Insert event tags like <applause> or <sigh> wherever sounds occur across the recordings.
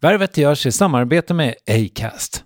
Värvet görs i samarbete med Acast.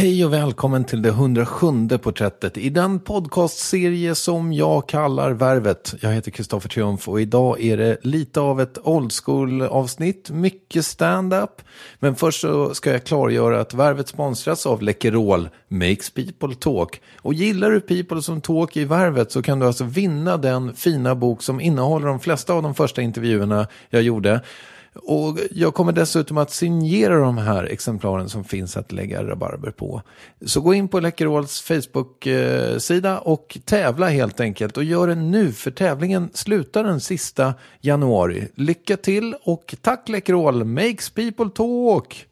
Hej och välkommen till det 107 porträttet i den podcastserie som jag kallar Värvet. Jag heter Kristoffer Triumf och idag är det lite av ett old school avsnitt, mycket stand-up. Men först så ska jag klargöra att Värvet sponsras av Läkerol, Makes People Talk. Och gillar du People som Talk i Värvet så kan du alltså vinna den fina bok som innehåller de flesta av de första intervjuerna jag gjorde. Och jag kommer dessutom att signera de här exemplaren som finns att lägga rabarber på. Så gå in på Läkerols Facebook-sida och tävla helt enkelt. Och gör det nu, för tävlingen slutar den sista januari. Lycka till och tack Läkerol, makes people talk!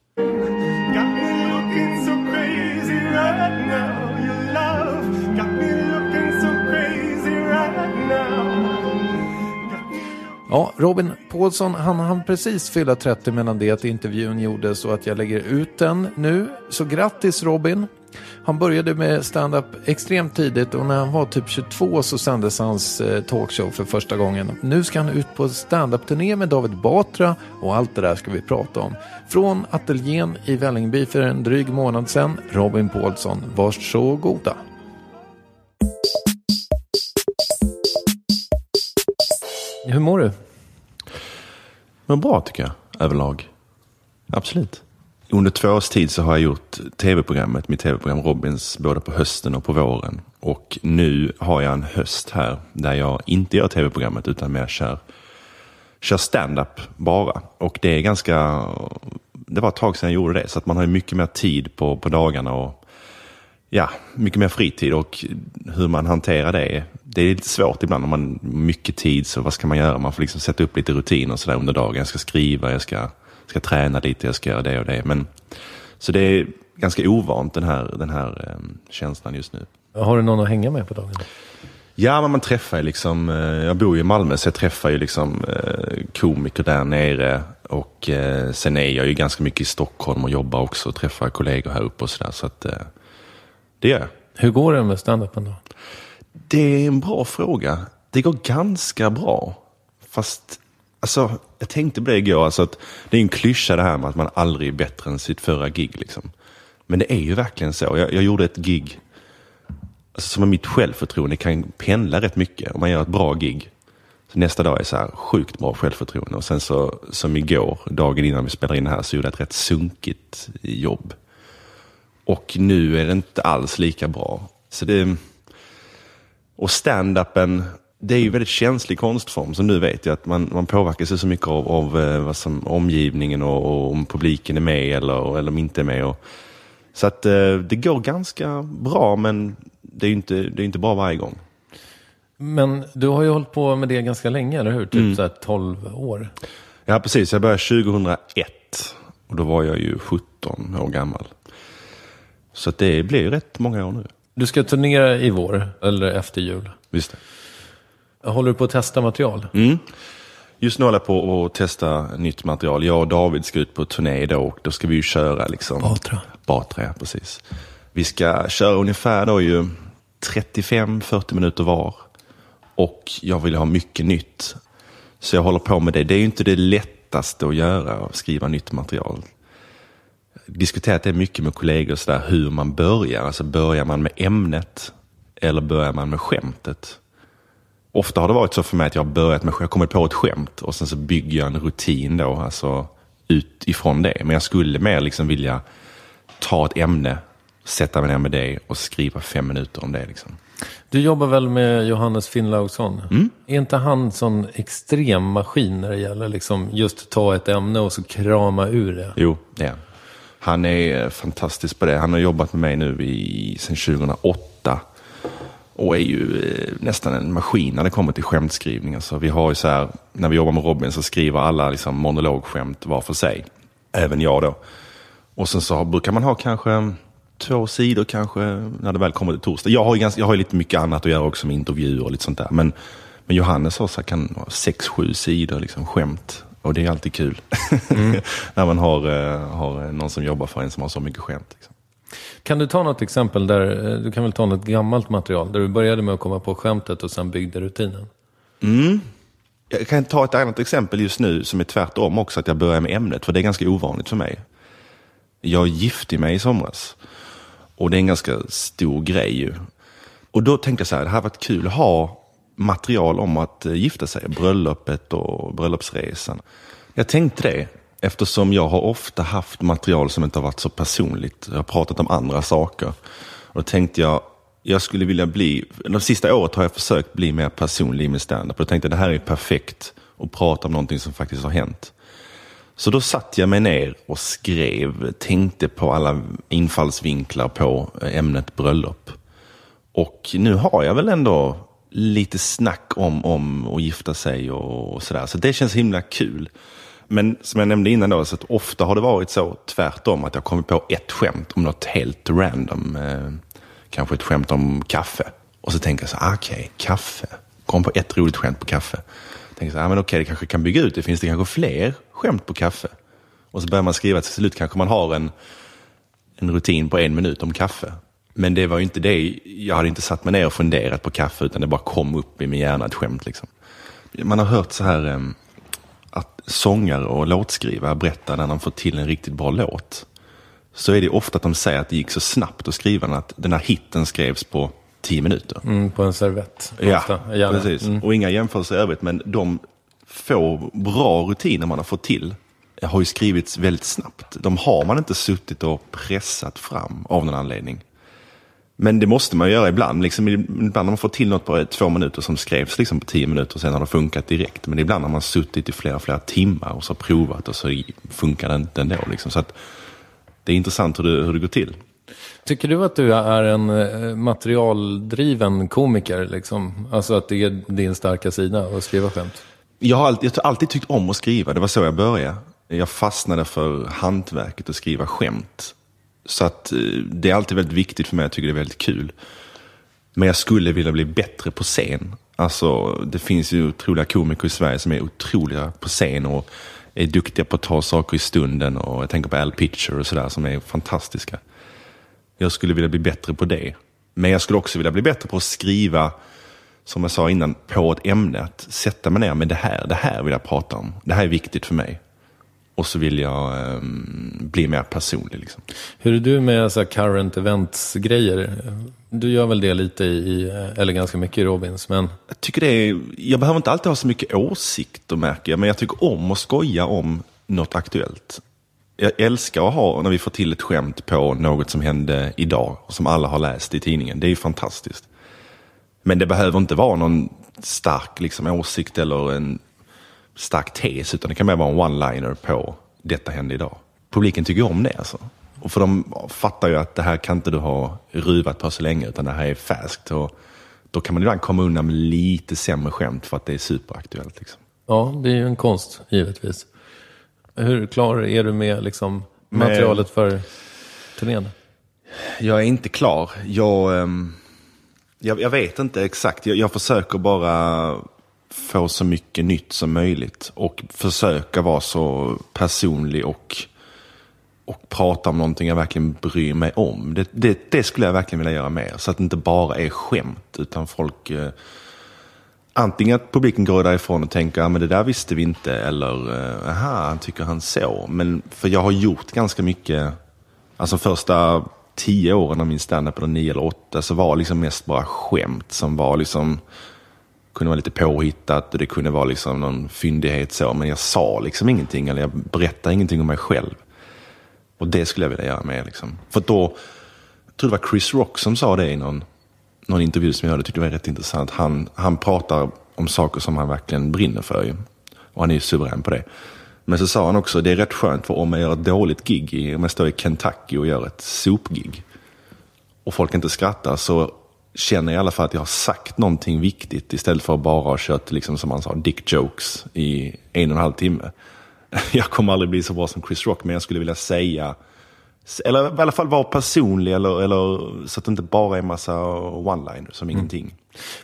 Ja, Robin Paulsson, han hann precis fylla 30 mellan det att intervjun gjordes och att jag lägger ut den nu. Så grattis Robin! Han började med stand-up extremt tidigt och när han var typ 22 så sändes hans eh, talkshow för första gången. Nu ska han ut på stand-up-turné med David Batra och allt det där ska vi prata om. Från ateljén i Vällingby för en dryg månad sedan, Robin Paulsson, varsågoda. Hur mår du? Men bra tycker jag, överlag. Absolut. Under två års tid så har jag gjort tv-programmet, mitt tv-program Robins, både på hösten och på våren. Och nu har jag en höst här där jag inte gör tv-programmet utan mer kör, kör stand-up bara. Och det är ganska, det var ett tag sedan jag gjorde det, så att man har ju mycket mer tid på, på dagarna och ja, mycket mer fritid och hur man hanterar det. Det är lite svårt ibland om man har mycket tid, så vad ska man göra? Man får liksom sätta upp lite rutiner och sådär under dagen. Jag ska skriva, jag ska ska träna lite, jag ska göra det och det. Men, så det är ganska ovant den här, den här eh, känslan just nu. Har du någon att hänga med på dagen? Ja, men man träffar ju liksom, eh, jag bor ju i Malmö så jag träffar ju liksom eh, komiker där nere. Och eh, sen är jag ju ganska mycket i Stockholm och jobbar också och träffar kollegor här uppe och sådär. Så att det gör jag. Hur går det med standupen då? Det är en bra fråga. Det går ganska bra. Fast, alltså, jag tänkte på det igår. Alltså att det är en klyscha det här med att man aldrig är bättre än sitt förra gig. Liksom. Men det är ju verkligen så. Jag, jag gjorde ett gig alltså, som är mitt självförtroende kan pendla rätt mycket. Om man gör ett bra gig. Så nästa dag är så här sjukt bra självförtroende. Och sen så, som igår, dagen innan vi spelade in det här, så gjorde jag ett rätt sunkigt jobb. Och nu är det inte alls lika bra. Så det, och stand-upen, det är ju väldigt känslig konstform. Så nu vet jag att man, man påverkas så mycket av, av eh, vad som, omgivningen och, och om publiken är med eller, eller om inte är med. Och, så att eh, det går ganska bra, men det är ju inte, det är inte bra varje gång. Men du har ju hållit på med det ganska länge, eller hur? Typ Mm. så här 12 år. Ja, precis. Jag började 2001 och då var jag ju 17 år gammal. Så det blir ju rätt många år nu. Du ska turnera i vår, eller efter jul. Visst. Håller du på att testa material? Mm. Just nu håller jag på att testa nytt material. Jag och David ska ut på turné då och då ska vi ju köra liksom... Batra. Batra, ja, precis. Vi ska köra ungefär då ju 35-40 minuter var. Och jag vill ha mycket nytt. Så jag håller på med det. Det är ju inte det lättaste att göra, att skriva nytt material. Diskuterat det mycket med kollegor, så där, hur man börjar. Alltså börjar man med ämnet eller börjar man med skämtet? Ofta har det varit så för mig att jag har börjat med, jag kommit på ett skämt och sen så bygger jag en rutin då, alltså utifrån det. Men jag skulle mer liksom vilja ta ett ämne, sätta mig ner med det och skriva fem minuter om det. Liksom. Du jobbar väl med Johannes Finnlaugsson? Mm. Är inte han sån extrem maskin när det gäller liksom just ta ett ämne och så krama ur det? Jo, det är han. Han är eh, fantastisk på det. Han har jobbat med mig nu i, sedan 2008. Och är ju eh, nästan en maskin när det kommer till skämtskrivning. Alltså, vi har ju så här, när vi jobbar med Robin så skriver alla liksom monologskämt var för sig. Även jag då. Och sen så brukar man ha kanske två sidor kanske när det väl kommer till torsdag. Jag har ju, ganska, jag har ju lite mycket annat att göra också med intervjuer och lite sånt där. Men, men Johannes har så här, kan ha sex, sju sidor liksom, skämt. Och det är alltid kul. <laughs> när man har, eh, har någon som jobbar för en som har så mycket skämt. Liksom. Kan du ta något exempel där, eh, du kan väl ta något gammalt material, där du började med att komma på skämtet och sen byggde rutinen? Jag kan ta ett annat exempel just nu som är tvärtom också, att jag börjar med ämnet, för det är ganska ovanligt för mig. Jag gifte mig i somras och det är en ganska stor grej ju. Och då tänkte jag så här, det här varit kul att ha material om att eh, gifta sig, bröllopet och bröllopsresan. Jag tänkte det eftersom jag har ofta haft material som inte har varit så personligt. Jag har pratat om andra saker. Och då tänkte jag, jag skulle vilja bli, de sista året har jag försökt bli mer personlig i min standup. Och då tänkte jag, det här är perfekt att prata om någonting som faktiskt har hänt. Så då satte jag mig ner och skrev, tänkte på alla infallsvinklar på eh, ämnet bröllop. Och nu har jag väl ändå lite snack om, om att gifta sig och, och sådär. Så det känns himla kul. Men som jag nämnde innan då, så att ofta har det varit så tvärtom att jag kommit på ett skämt om något helt random. Eh, kanske ett skämt om kaffe. Och så tänker jag så här, ah, okej, kaffe. Kom på ett roligt skämt på kaffe. Tänker så här, ah, men okej, det kanske kan bygga ut det. Finns det kanske fler skämt på kaffe? Och så börjar man skriva till slut kanske man har en, en rutin på en minut om kaffe. Men det var ju inte det, jag hade inte satt mig ner och funderat på kaffe utan det bara kom upp i min hjärna ett skämt. Liksom. Man har hört så här att sångare och låtskrivare berättar när de får till en riktigt bra låt. Så är det ofta att de säger att det gick så snabbt att skriva den att den här hitten skrevs på tio minuter. Mm, på en servett. Ja, ofta, gärna. precis. Mm. Och inga jämförelser i övrigt, men de få bra rutiner man har fått till har ju skrivits väldigt snabbt. De har man inte suttit och pressat fram av någon anledning. Men det måste man göra ibland. Liksom, ibland har man fått till något på två minuter som skrevs liksom på tio minuter och sen har det funkat direkt. Men ibland har man suttit i flera, flera timmar och så provat och så funkar det inte ändå. Liksom. Så att det är intressant hur det, hur det går till. Tycker du att du är en eh, materialdriven komiker? Liksom? Alltså att det är din starka sida att skriva skämt? Jag har alltid, jag har alltid tyckt om att skriva, det var så jag började. Jag fastnade för hantverket att skriva skämt. Så att eh, det är alltid väldigt viktigt för mig, jag tycker det är väldigt kul. Men jag skulle vilja bli bättre på scen. Alltså, det finns ju otroliga komiker i Sverige som är otroliga på scen och är duktiga på att ta saker i stunden. Och jag tänker på Al Pitcher och sådär som är fantastiska. Jag skulle vilja bli bättre på det. Men jag skulle också vilja bli bättre på att skriva, som jag sa innan, på ett ämne. Att sätta mig ner med det här, det här vill jag prata om. Det här är viktigt för mig. Och så vill jag ehm, bli mer personlig. Liksom. Hur är du med så current events-grejer? Du gör väl det lite i, eller ganska mycket i Robins, men Jag tycker det är, jag behöver inte alltid ha så mycket åsikter märker jag, men jag tycker om att skoja om något aktuellt. Jag älskar att ha, när vi får till ett skämt på något som hände idag, och som alla har läst i tidningen. Det är ju fantastiskt. Men det behöver inte vara någon stark liksom, åsikt eller en stark tes, utan det kan mer vara en one-liner på detta hände idag. Publiken tycker om det alltså. Och för de fattar ju att det här kan inte du ha ruvat på så länge, utan det här är färskt. Och då kan man ibland komma undan med lite sämre skämt för att det är superaktuellt. Liksom. ja, det är ju en konst, givetvis. Hur klar är du med liksom, Med- materialet för turnén? Jag är inte klar. Jag, ehm, jag, jag vet inte exakt. Jag, jag försöker bara få så mycket nytt som möjligt. Och försöka vara så personlig och, och prata om någonting jag verkligen bryr mig om. Det, det, det skulle jag verkligen vilja göra mer. Så att det inte bara är skämt, utan folk... Eh, antingen att publiken går därifrån och tänker, att ah, det där visste vi inte, eller, eh, aha, han tycker han så. Men för jag har gjort ganska mycket, alltså första tio åren av min standup, eller nio eller åtta, så var liksom mest bara skämt som var liksom, kunde vara lite påhittat och det kunde vara liksom någon fyndighet så, men jag sa liksom ingenting, eller jag berättade ingenting om mig själv. Och det skulle jag vilja göra mer liksom. För då, jag tror det var Chris Rock som sa det i någon, någon intervju som jag hörde, tyckte det var rätt intressant. Han, han pratar om saker som han verkligen brinner för ju. Och han är ju suverän på det. Men så sa han också, det är rätt skönt för om jag gör ett dåligt gig, om jag står i Kentucky och gör ett sopgig och folk inte skrattar så känner jag i alla fall att jag har sagt någonting viktigt istället för att bara ha kört, liksom, som han sa, dick jokes i en och en halv timme. <laughs> Jag kommer aldrig bli så bra som Chris Rock, men jag skulle vilja säga, eller i alla fall vara personlig, eller, eller, så att det inte bara är en massa one-liners som ingenting.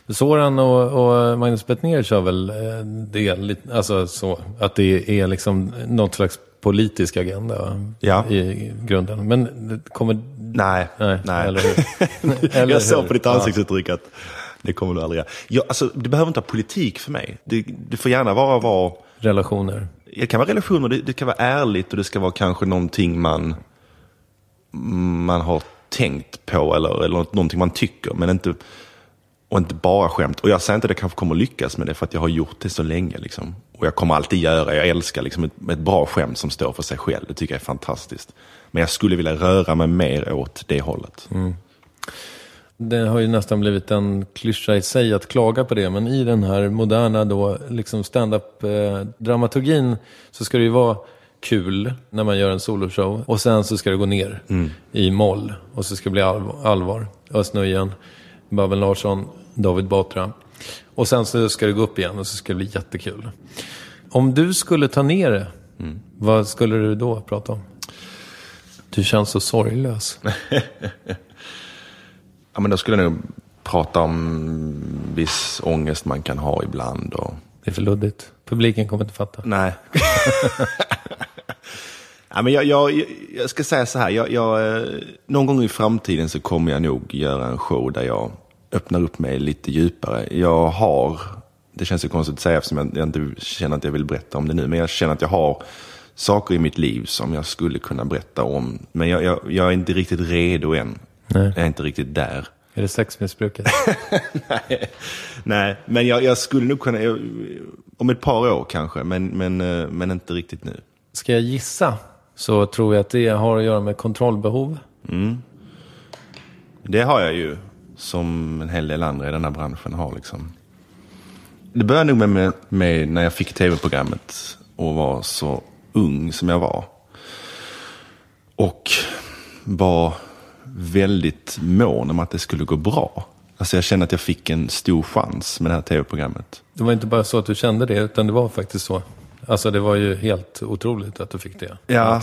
Soran och, och Magnus Bettner kör väl eh, det, alltså så, att det är liksom något slags politisk agenda Ja. i grunden. Men det kommer... Nej, Nej, nej. eller hur? <laughs> Eller jag såg på ditt ansiktsuttryck att det kommer du aldrig göra. Ja, alltså, det behöver inte vara politik för mig. Det, det får gärna vara, vara Relationer. det kan vara relationer, det, det kan vara ärligt och det ska vara kanske någonting man, man har tänkt på eller, eller någonting man tycker. Men inte, och inte bara skämt. Och jag säger inte att jag kanske kommer lyckas med det för att jag har gjort det så länge. Liksom. Och jag kommer alltid göra, jag älskar liksom ett, ett bra skämt som står för sig själv. Det tycker jag är fantastiskt. Men jag skulle vilja röra mig mer åt det hållet. Det har ju nästan blivit en klyscha i sig att klaga på det. Men i den här moderna då, liksom stand-up-dramaturgin så ska det ju vara kul när man gör en soloshow. Och sen så ska det gå ner i moll. Och så ska det bli allvar. allvar. Nujen, Babben Larsson, David Batra. Och sen så ska det gå upp igen och så ska det bli jättekul. Om du skulle ta ner det, vad skulle du då prata om? Du känns så sorglös. <laughs> Ja, men då skulle jag nog prata om viss ångest man kan ha ibland. Och... Det är för luddigt. Publiken kommer inte fatta. Nej. <laughs> ja, men jag, jag, jag ska säga så här. Jag, jag, eh, någon gång i framtiden så kommer jag nog göra en show där jag öppnar upp mig lite djupare. Jag har, det känns ju konstigt att säga eftersom jag, jag inte känner att jag vill berätta om det nu, men jag känner att jag har saker i mitt liv som jag skulle kunna berätta om. Men jag, jag, jag är inte riktigt redo än. Nej. Jag är inte riktigt där. Är det sexmissbruket? <laughs> Nej, men jag, jag skulle nog kunna, om ett par år kanske, men, men, eh, men inte riktigt nu. Ska jag gissa så tror jag att det har att göra med kontrollbehov. Det har jag ju, som en hel del andra i den här branschen har. Liksom. Det började nog med, med när jag fick tv-programmet och var så ung som jag var. Och var väldigt mån om att det skulle gå bra. Alltså jag kände att jag fick en stor chans med det här tv-programmet. Det var inte bara så att du kände det, utan det var faktiskt så. Alltså det var ju helt otroligt att du fick det. Ja.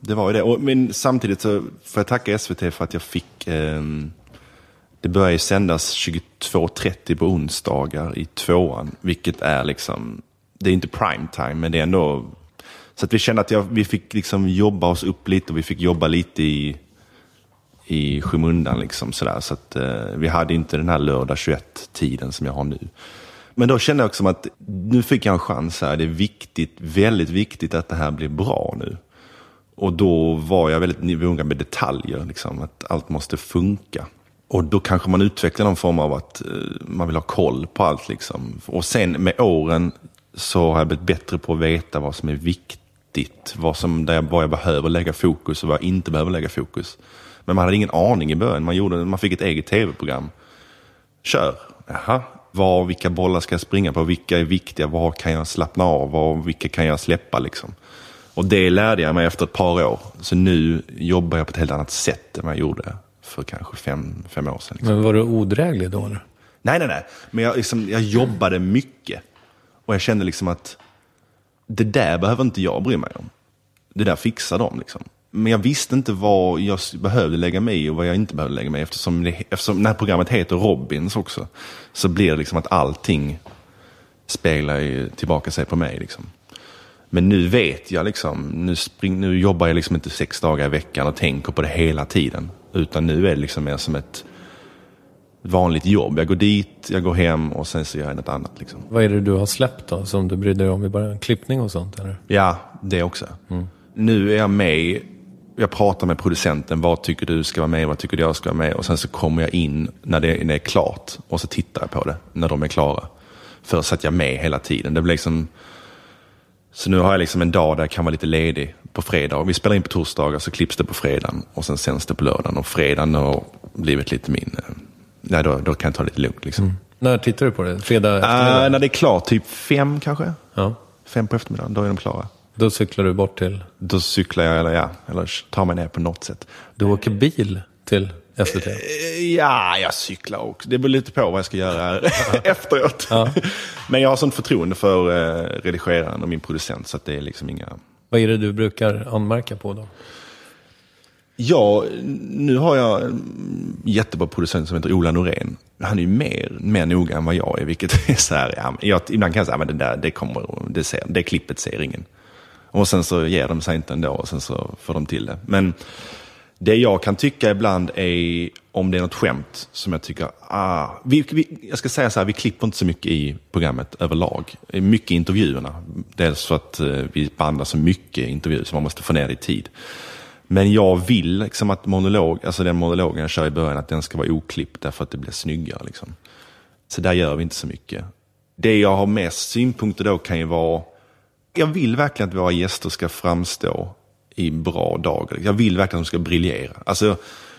Det var ju det. Och, men samtidigt så får jag tacka SVT för att jag fick... ehm, det börjar ju sändas 22.30 på onsdagar i tvåan. Vilket är liksom... Det är inte prime time, men det är ändå... Så att vi kände att jag, vi fick liksom jobba oss upp lite och vi fick jobba lite i, i skymundan. Liksom, sådär. Så att eh, vi hade inte den här lördag 21-tiden som jag har nu. Men då kände jag också att nu fick jag en chans här. Det är viktigt, väldigt viktigt att det här blir bra nu. Och då var jag väldigt noga med detaljer, liksom, att allt måste funka. Och då kanske man utvecklar någon form av att eh, man vill ha koll på allt. Liksom. Och sen med åren så har jag blivit bättre på att veta vad som är viktigt. Vad, som, där jag, vad jag behöver lägga fokus och vad jag inte behöver lägga fokus. Men man hade ingen aning i början. Man, gjorde, man fick ett eget tv-program. Kör. Jaha. Var, vilka bollar ska jag springa på? Vilka är viktiga? Var kan jag slappna av? Var, vilka kan jag släppa? Liksom? Och det lärde jag mig efter ett par år. Så nu jobbar jag på ett helt annat sätt än vad jag gjorde för kanske fem, fem år sedan. Liksom. Men var du odräglig då? Eller? Nej, nej, nej. Men jag, liksom, jag jobbade mycket. Och jag kände liksom att det där behöver inte jag bry mig om. Det där fixar de liksom. Men jag visste inte vad jag behövde lägga mig i och vad jag inte behövde lägga mig i. Eftersom, det, eftersom när programmet heter Robins också. Så blir det liksom att allting speglar tillbaka sig på mig. Liksom. Men nu vet jag liksom, nu, spring, nu jobbar jag liksom inte sex dagar i veckan och tänker på det hela tiden. Utan nu är det liksom mer som ett vanligt jobb. Jag går dit, jag går hem och sen så gör jag något annat. Liksom. Vad är det du har släppt då, som du brydde dig om i början? Klippning och sånt eller? Ja, det också. Nu är jag med, jag pratar med producenten, vad tycker du ska vara med, vad tycker du jag ska vara med? Och sen så kommer jag in när det, när det är klart och så tittar jag på det när de är klara. Först satt jag med hela tiden. Det blir liksom, så nu har jag liksom en dag där jag kan vara lite ledig på fredag. Vi spelar in på torsdagar så klipps det på fredagen och sen sänds det på lördagen. Och fredagen har blivit lite min, nej då, då kan jag ta det lite lugnt liksom. När tittar du på det? Fredag eftermiddag? Äh, när det är klart, typ fem kanske? Ja. Fem på eftermiddagen, då är de klara. Då cyklar du bort till... Då cyklar jag eller, ja, eller tar mig ner på något sätt. Du åker bil till SVT? Eh, Ja, jag cyklar också. Det beror lite på vad jag ska göra <laughs> efteråt. Men jag har sånt förtroende för eh, redigeraren och min producent så att det är liksom inga... Vad är det du brukar anmärka på då? Ja, nu har jag en jättebra producent som heter Ola Norén. Han är ju mer, mer noga än vad jag är, vilket är så här, ja, jag, ibland kan jag säga, men det där, det kommer, det, ser, det klippet ser ingen. Och sen så ger de sig inte ändå och sen så får de till det. Men det jag kan tycka ibland är om det är något skämt som jag tycker, ah, vi, vi, jag ska säga så här, vi klipper inte så mycket i programmet överlag. Mycket i intervjuerna. Dels för att eh, vi bandar så mycket intervjuer så man måste få ner det i tid. Men jag vill liksom att monolog, alltså den monologen jag kör i början, att den ska vara oklippt därför att det blir snyggare. Liksom. Så där gör vi inte så mycket. Det jag har mest synpunkter då kan ju vara, jag vill verkligen att våra gäster ska framstå i bra dagar. Jag vill verkligen att de ska briljera. Alltså,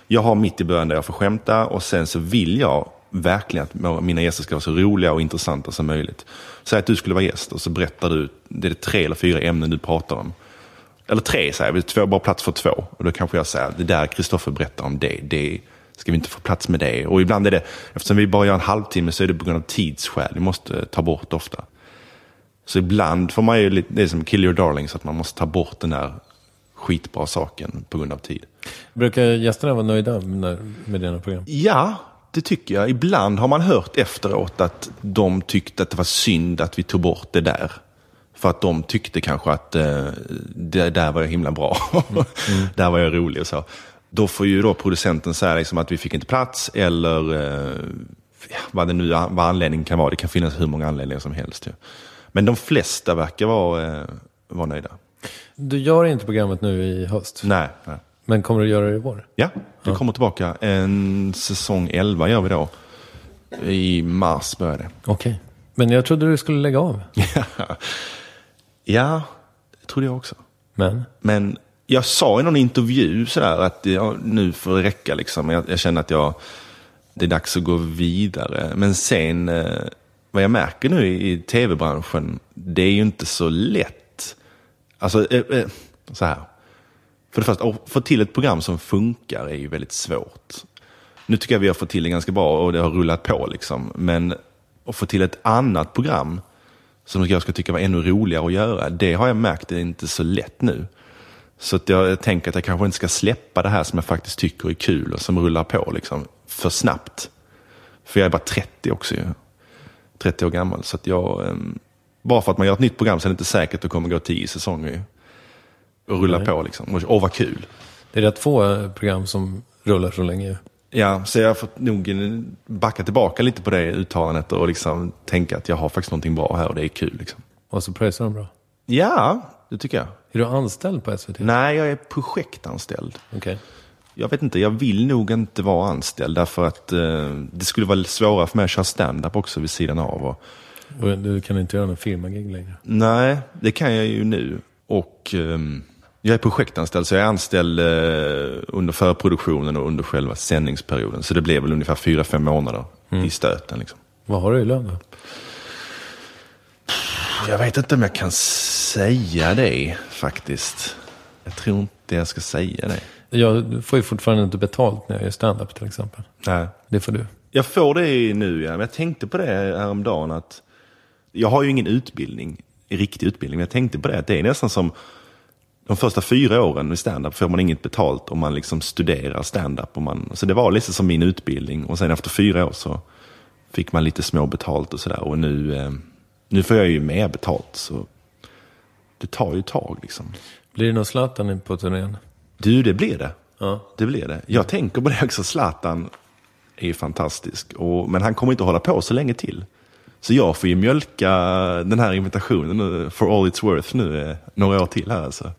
jag har mitt i början där jag får skämta och sen så vill jag verkligen att mina gäster ska vara så roliga och intressanta som möjligt. Säg att du skulle vara gäst och så berättar du, det är tre eller fyra ämnen du pratar om. Eller tre säger vi, två, bara plats för två. Och då kanske jag säger, det där Kristoffer berättar om det, det ska vi inte få plats med det. Och ibland är det, eftersom vi bara gör en halvtimme så är det på grund av tidsskäl. Vi måste ta bort ofta. Så ibland får man ju lite, det är som kill your darlings, att man måste ta bort den där skitbra saken på grund av tid. Brukar gästerna vara nöjda med, med dina program? Ja, det tycker jag. Ibland har man hört efteråt att de tyckte att det var synd att vi tog bort det där. För att de tyckte kanske att eh, det där var jag himla bra. <laughs> där var jag rolig och så. Då får ju då producenten säga liksom att vi fick inte plats eller eh, ja, vad det nu vad anledningen kan vara. Det kan finnas hur många anledningar som helst. Ju. Men de flesta verkar vara, eh, vara nöjda. Du gör inte programmet nu i höst, Nej, nej. men kommer du göra det i vår? Ja, det kommer tillbaka. En säsong 11 gör vi då. I mars börjar det. Okej. Men jag trodde du skulle lägga av. <laughs> Ja, det trodde jag också. Men? Men jag sa i någon intervju sådär att ja, nu får det räcka liksom. Jag, jag känner att jag, det är dags att gå vidare. Men sen, eh, vad jag märker nu i, i tv-branschen, det är ju inte så lätt. Alltså, eh, eh, så här. För det första, att få till ett program som funkar är ju väldigt svårt. Nu tycker jag vi har fått till det ganska bra och det har rullat på liksom. Men att få till ett annat program som jag ska tycka var ännu roligare att göra. Det har jag märkt är inte så lätt nu. Så att jag tänker att jag kanske inte ska släppa det här som jag faktiskt tycker är kul och som rullar på liksom, för snabbt. För jag är bara 30 också ju. 30 år gammal. Så att jag, ehm, bara för att man gör ett nytt program så är det inte säkert att det kommer gå 10 säsonger. Och rulla på liksom. Och, vad kul. Det är rätt få eh, program som rullar så länge. Ja, så jag har fått nog eh, backa tillbaka lite på det uttalandet och liksom tänka att jag har faktiskt någonting bra här och det är kul. Liksom. Och så pröjsar de bra. Ja, det tycker jag. Är du anställd på SVT? Nej, jag är projektanställd. Okej. Jag vet inte, jag vill nog inte vara anställd därför att eh, det skulle vara svårare för mig att köra stand-up också vid sidan av. Och, Och du kan inte göra någon firmagig längre? nej, det kan jag ju nu. Och ehm, jag är projektanställd så jag är anställd eh, under förproduktionen och under själva sändningsperioden. Så det blev väl ungefär fyra fem månader i stöten. Liksom. Vad har du i lön då? Jag vet inte om jag kan säga det faktiskt. Jag tror inte jag ska säga det. Jag får ju fortfarande inte betalt när jag gör stand-up till exempel. Nej. Det får du. Jag får det nu, ja. Men jag tänkte på det häromdagen att jag har ju ingen utbildning, riktig utbildning, men jag tänkte på det att det är nästan som de första fyra åren med stand-up får man inget betalt om man liksom studerar stand-up. och man- Så det var lite som min utbildning och sen efter fyra år så fick man lite små betalt och sådär. Och nu, eh, nu får jag ju mer betalt så det tar ju tag liksom. Blir det någon Zlatan på turnén? Du, det blir det. Ja. Det blir det. Jag tänker på det också. Zlatan är ju fantastisk. Och, men han kommer inte att hålla på så länge till. Så jag får ju mjölka den här invitationen nu, for all it's worth nu, eh, några år till här alltså.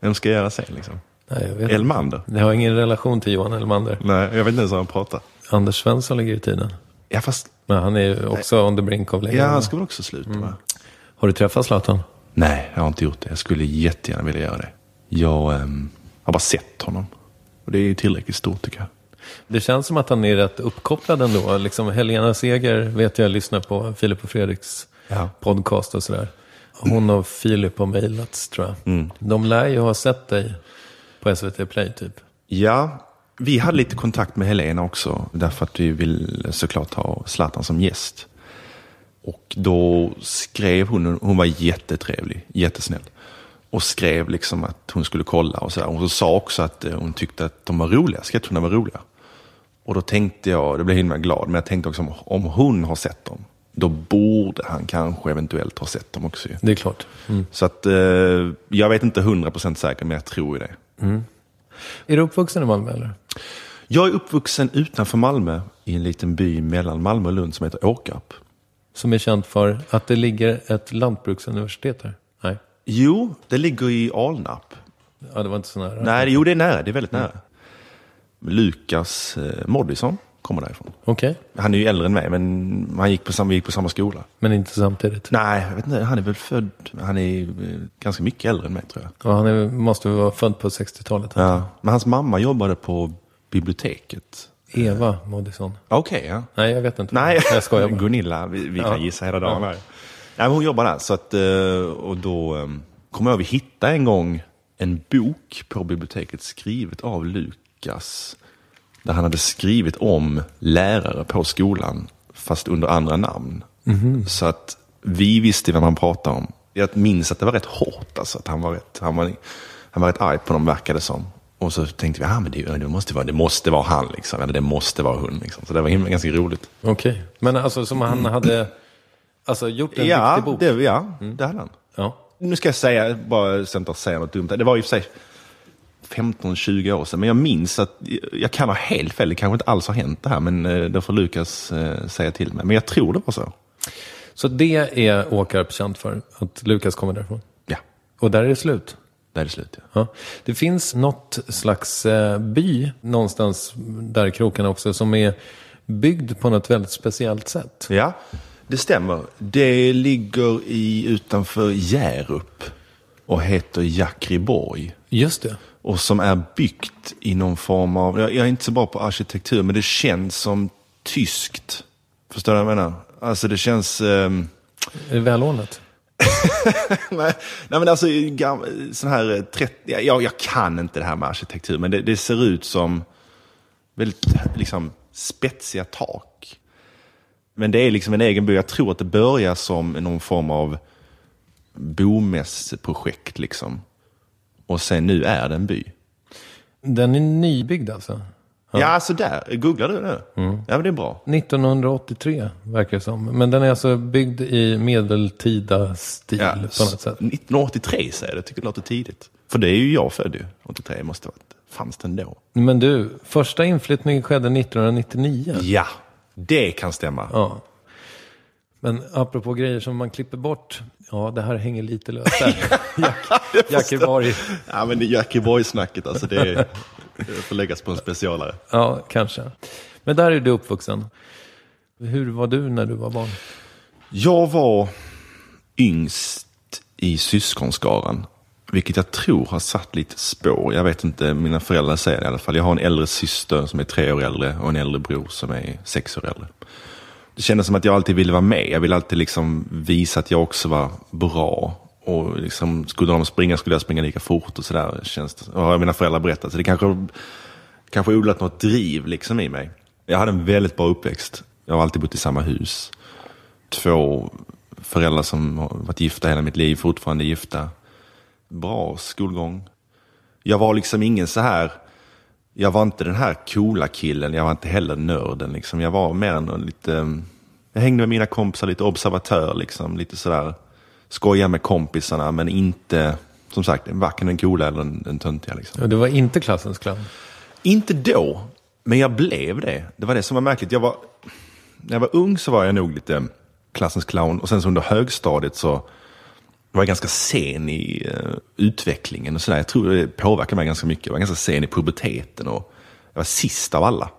Vem ska jag göra sen liksom? Nej, jag Elmander? Jag har ingen relation till Johan Elmander. Nej, jag vet inte ens hur han pratar. Anders Svensson ligger i tiden. Ja, fast Men han är ju också on the brink of ja, han ska väl också sluta va? Har du träffat Zlatan? Nej, jag har inte gjort det. Jag skulle jättegärna vilja göra det. Jag ehm, har bara sett honom. Och det är ju tillräckligt stort tycker jag. Det känns som att han är rätt uppkopplad ändå. Liksom Helena Seger vet jag lyssnar på Filip och Fredriks Ja. podcast och sådär. Hon och Filip har mejlats tror jag. Mm. De lär ju ha sett dig på SVT Play typ. Ja, vi hade lite kontakt med Helena också. Därför att vi vill såklart ha Zlatan som gäst. Och då skrev hon, hon var jättetrevlig, jättesnäll. Och skrev liksom att hon skulle kolla och sådär. Hon sa också att eh, hon tyckte att de var roliga, sketcherna var roliga. Och då tänkte jag, det blev himla glad, men jag tänkte också om, hon har sett dem, då borde han kanske eventuellt ha sett dem också. Det är klart. Mm. Så att eh, jag vet inte hundra procent säker, men jag tror ju det. Är du uppvuxen i Malmö eller? Jag är uppvuxen utanför Malmö i en liten by mellan Malmö och Lund som heter Åkarp. Som är känd för att det ligger ett lantbruksuniversitet där? Nej. Jo, det ligger i Alnarp. Ja, det var inte så nära. Nej, jo det är nära, det är väldigt nära. Lukas eh, Moddison kommer därifrån. Okej, Han är ju äldre än mig, men han gick på samma, vi gick på samma skola. men inte samtidigt. Nej, jag vet inte, han är väl född, han är eh, ganska mycket äldre än mig tror jag. Ja, han är, måste vara född på 60-talet. Ja, men hans mamma jobbade på biblioteket. Eva Moodysson. Okej, ja. Nej, jag vet inte. Nej, Jag skojar bara. <laughs> Gunilla, vi, vi kan Ja. gissa hela dagen här. Nej, hon jobbar där, så att, eh, och då eh, kom jag att vi hittade en gång en bok på biblioteket skrivet av Lukas. Där han hade skrivit om lärare på skolan, fast under andra namn. Så att vi visste vad man pratade om. Jag minns att det var rätt hårt, alltså, att han var rätt, han var, han var rätt arg på dem, verkade som. Och så tänkte vi, ah, men det, det, måste vara, det måste vara han, liksom. eller det måste vara hon. Liksom. Så det var himla, ganska roligt. Okej, men alltså som han hade alltså, gjort en Ja, riktig bok? det, ja det hade han. Ja. Nu ska jag säga, bara så jag inte säger något dumt. Det var i och för sig 15-20 år sedan, men jag minns att, jag kan ha helt fel, det kanske inte alls har hänt det här, men eh, då får Lukas eh, säga till mig. Men jag tror det var så. Så det är Åkarp känt för, att Lukas kommer därifrån. Ja, Och där är det slut. där är det slut. Ja. Ja. Det finns något slags eh, by någonstans där i krokarna också som är byggd på något väldigt speciellt sätt. ja, det stämmer. Det ligger i, utanför Hjärup och heter Jakriborg. Just det. och som är byggt i någon form av, jag jag är inte så bra på arkitektur, men det känns som tyskt. Förstår du vad jag menar? Alltså det känns, ehm, Är det välordnat? <laughs> nej, nej men alltså sån här eh, 30, jag, jag kan inte det här med arkitektur, men det, det ser ut som väldigt liksom spetsiga tak. Men det är liksom en egen by. Jag tror att det börjar som någon form av bomässprojekt liksom. Och sen nu är det en by. Den är nybyggd alltså? Ja, alltså där. Googlar du det? Ja, men det är bra. 1983 verkar det som. Men den är alltså byggd i medeltida stil Ja, på något sätt. 1983 säger det tycker jag låter tidigt. För det är ju jag född ju. 83 måste ha varit. Fanns den då? Men du, första inflyttningen skedde 1999. Ja, det kan stämma. Ja. Men apropå grejer som man klipper bort. Ja, det här hänger lite löst där. <laughs> Jack, Jackeborg. Ja, men det Jackeborg-snacket alltså, det, är, det får läggas på en specialare. Ja, kanske. Men där är du uppvuxen. Hur var du när du var barn? Jag var yngst i syskonskaran. Vilket jag tror har satt lite spår. Jag vet inte, mina föräldrar säger det i alla fall. Jag har en äldre syster som är tre år äldre och en äldre bror som är sex år äldre. Det kändes som att jag alltid ville vara med. Jag ville alltid liksom visa att jag också var bra. Och liksom, skulle de springa skulle jag springa lika fort och sådär. Och har mina föräldrar berättat. Så det kanske, kanske odlat något driv liksom i mig. Jag hade en väldigt bra uppväxt. Jag har alltid bott i samma hus. Två föräldrar som har varit gifta hela mitt liv, fortfarande gifta. Bra skolgång. Jag var liksom ingen så här, jag var inte den här coola killen, jag var inte heller nörden. Liksom. Jag var mer en lite, jag hängde med mina kompisar, lite observatör, liksom. lite sådär, skoja med kompisarna, men inte, som sagt, varken den coola eller den, den töntiga. Liksom. Ja, Du var inte klassens clown. Inte då, men jag blev det. Det var det som var märkligt. Jag var, när jag var ung så var jag nog lite klassens clown. Och sen så under högstadiet så var jag ganska sen i eh, utvecklingen. och sådär. Jag tror det påverkade mig ganska mycket. Jag var ganska sen i puberteten och jag var sist av alla.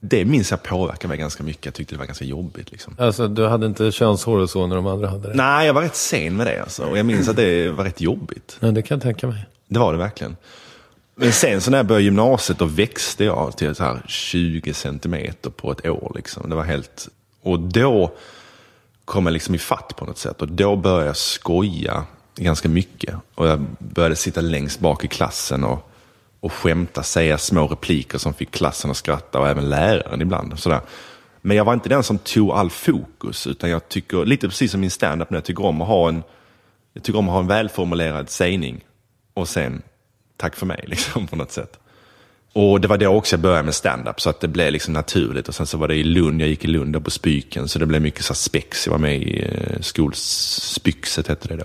Det minns jag påverkade mig ganska mycket. Jag tyckte det var ganska jobbigt. Liksom. Alltså, du hade inte könshår och så när de andra hade det? Nej, jag var rätt sen med det. Alltså. Och jag minns att det var rätt jobbigt. Ja, det kan jag tänka mig. Det var det verkligen. Men sen så när jag började gymnasiet då växte jag till så här 20 centimeter på ett år. Liksom. Det var helt... Och då kom jag liksom i fatt på något sätt. Och då började jag skoja ganska mycket. Och jag började sitta längst bak i klassen och, och skämta, säga små repliker som fick klassen att skratta och även läraren ibland. Sådär. Men jag var inte den som tog all fokus, utan jag tycker, lite precis som min standup nu, jag tycker om att ha en, jag tycker om att ha en välformulerad sägning och sen tack för mig <laughs> liksom på något sätt. Och det var då också jag började med stand-up så att det blev liksom naturligt. Och sen så var det i Lund, jag gick i Lund på Spyken, så det blev mycket så spex. Jag var med i eh, skolspyxet hette det då.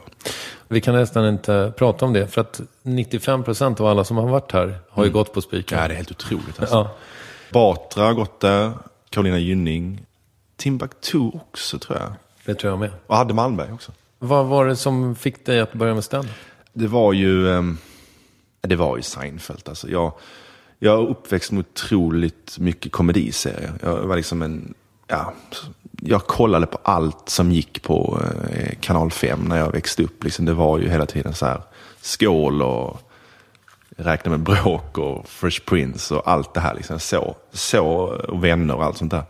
Vi kan nästan inte prata om det, för att 95% av alla som har varit här har ju gått på spiken. Ja, det är helt otroligt alltså. Ja. Batra har gått där, Carolina Gynning, Timbuktu också tror jag. Det tror jag med. Och Adde Malmberg också. Vad var det som fick dig att börja med stand Det var ju, ehm, det var ju Seinfeld. Alltså jag, jag är uppväxt med otroligt mycket komediserier. Jag var liksom en, ja, jag kollade på allt som gick på eh, kanal 5 när jag växte upp. Liksom det var ju hela tiden så här skål och räkna med bråk och Fresh Prince och allt det här. Liksom. Så, så och vänner och allt sånt där.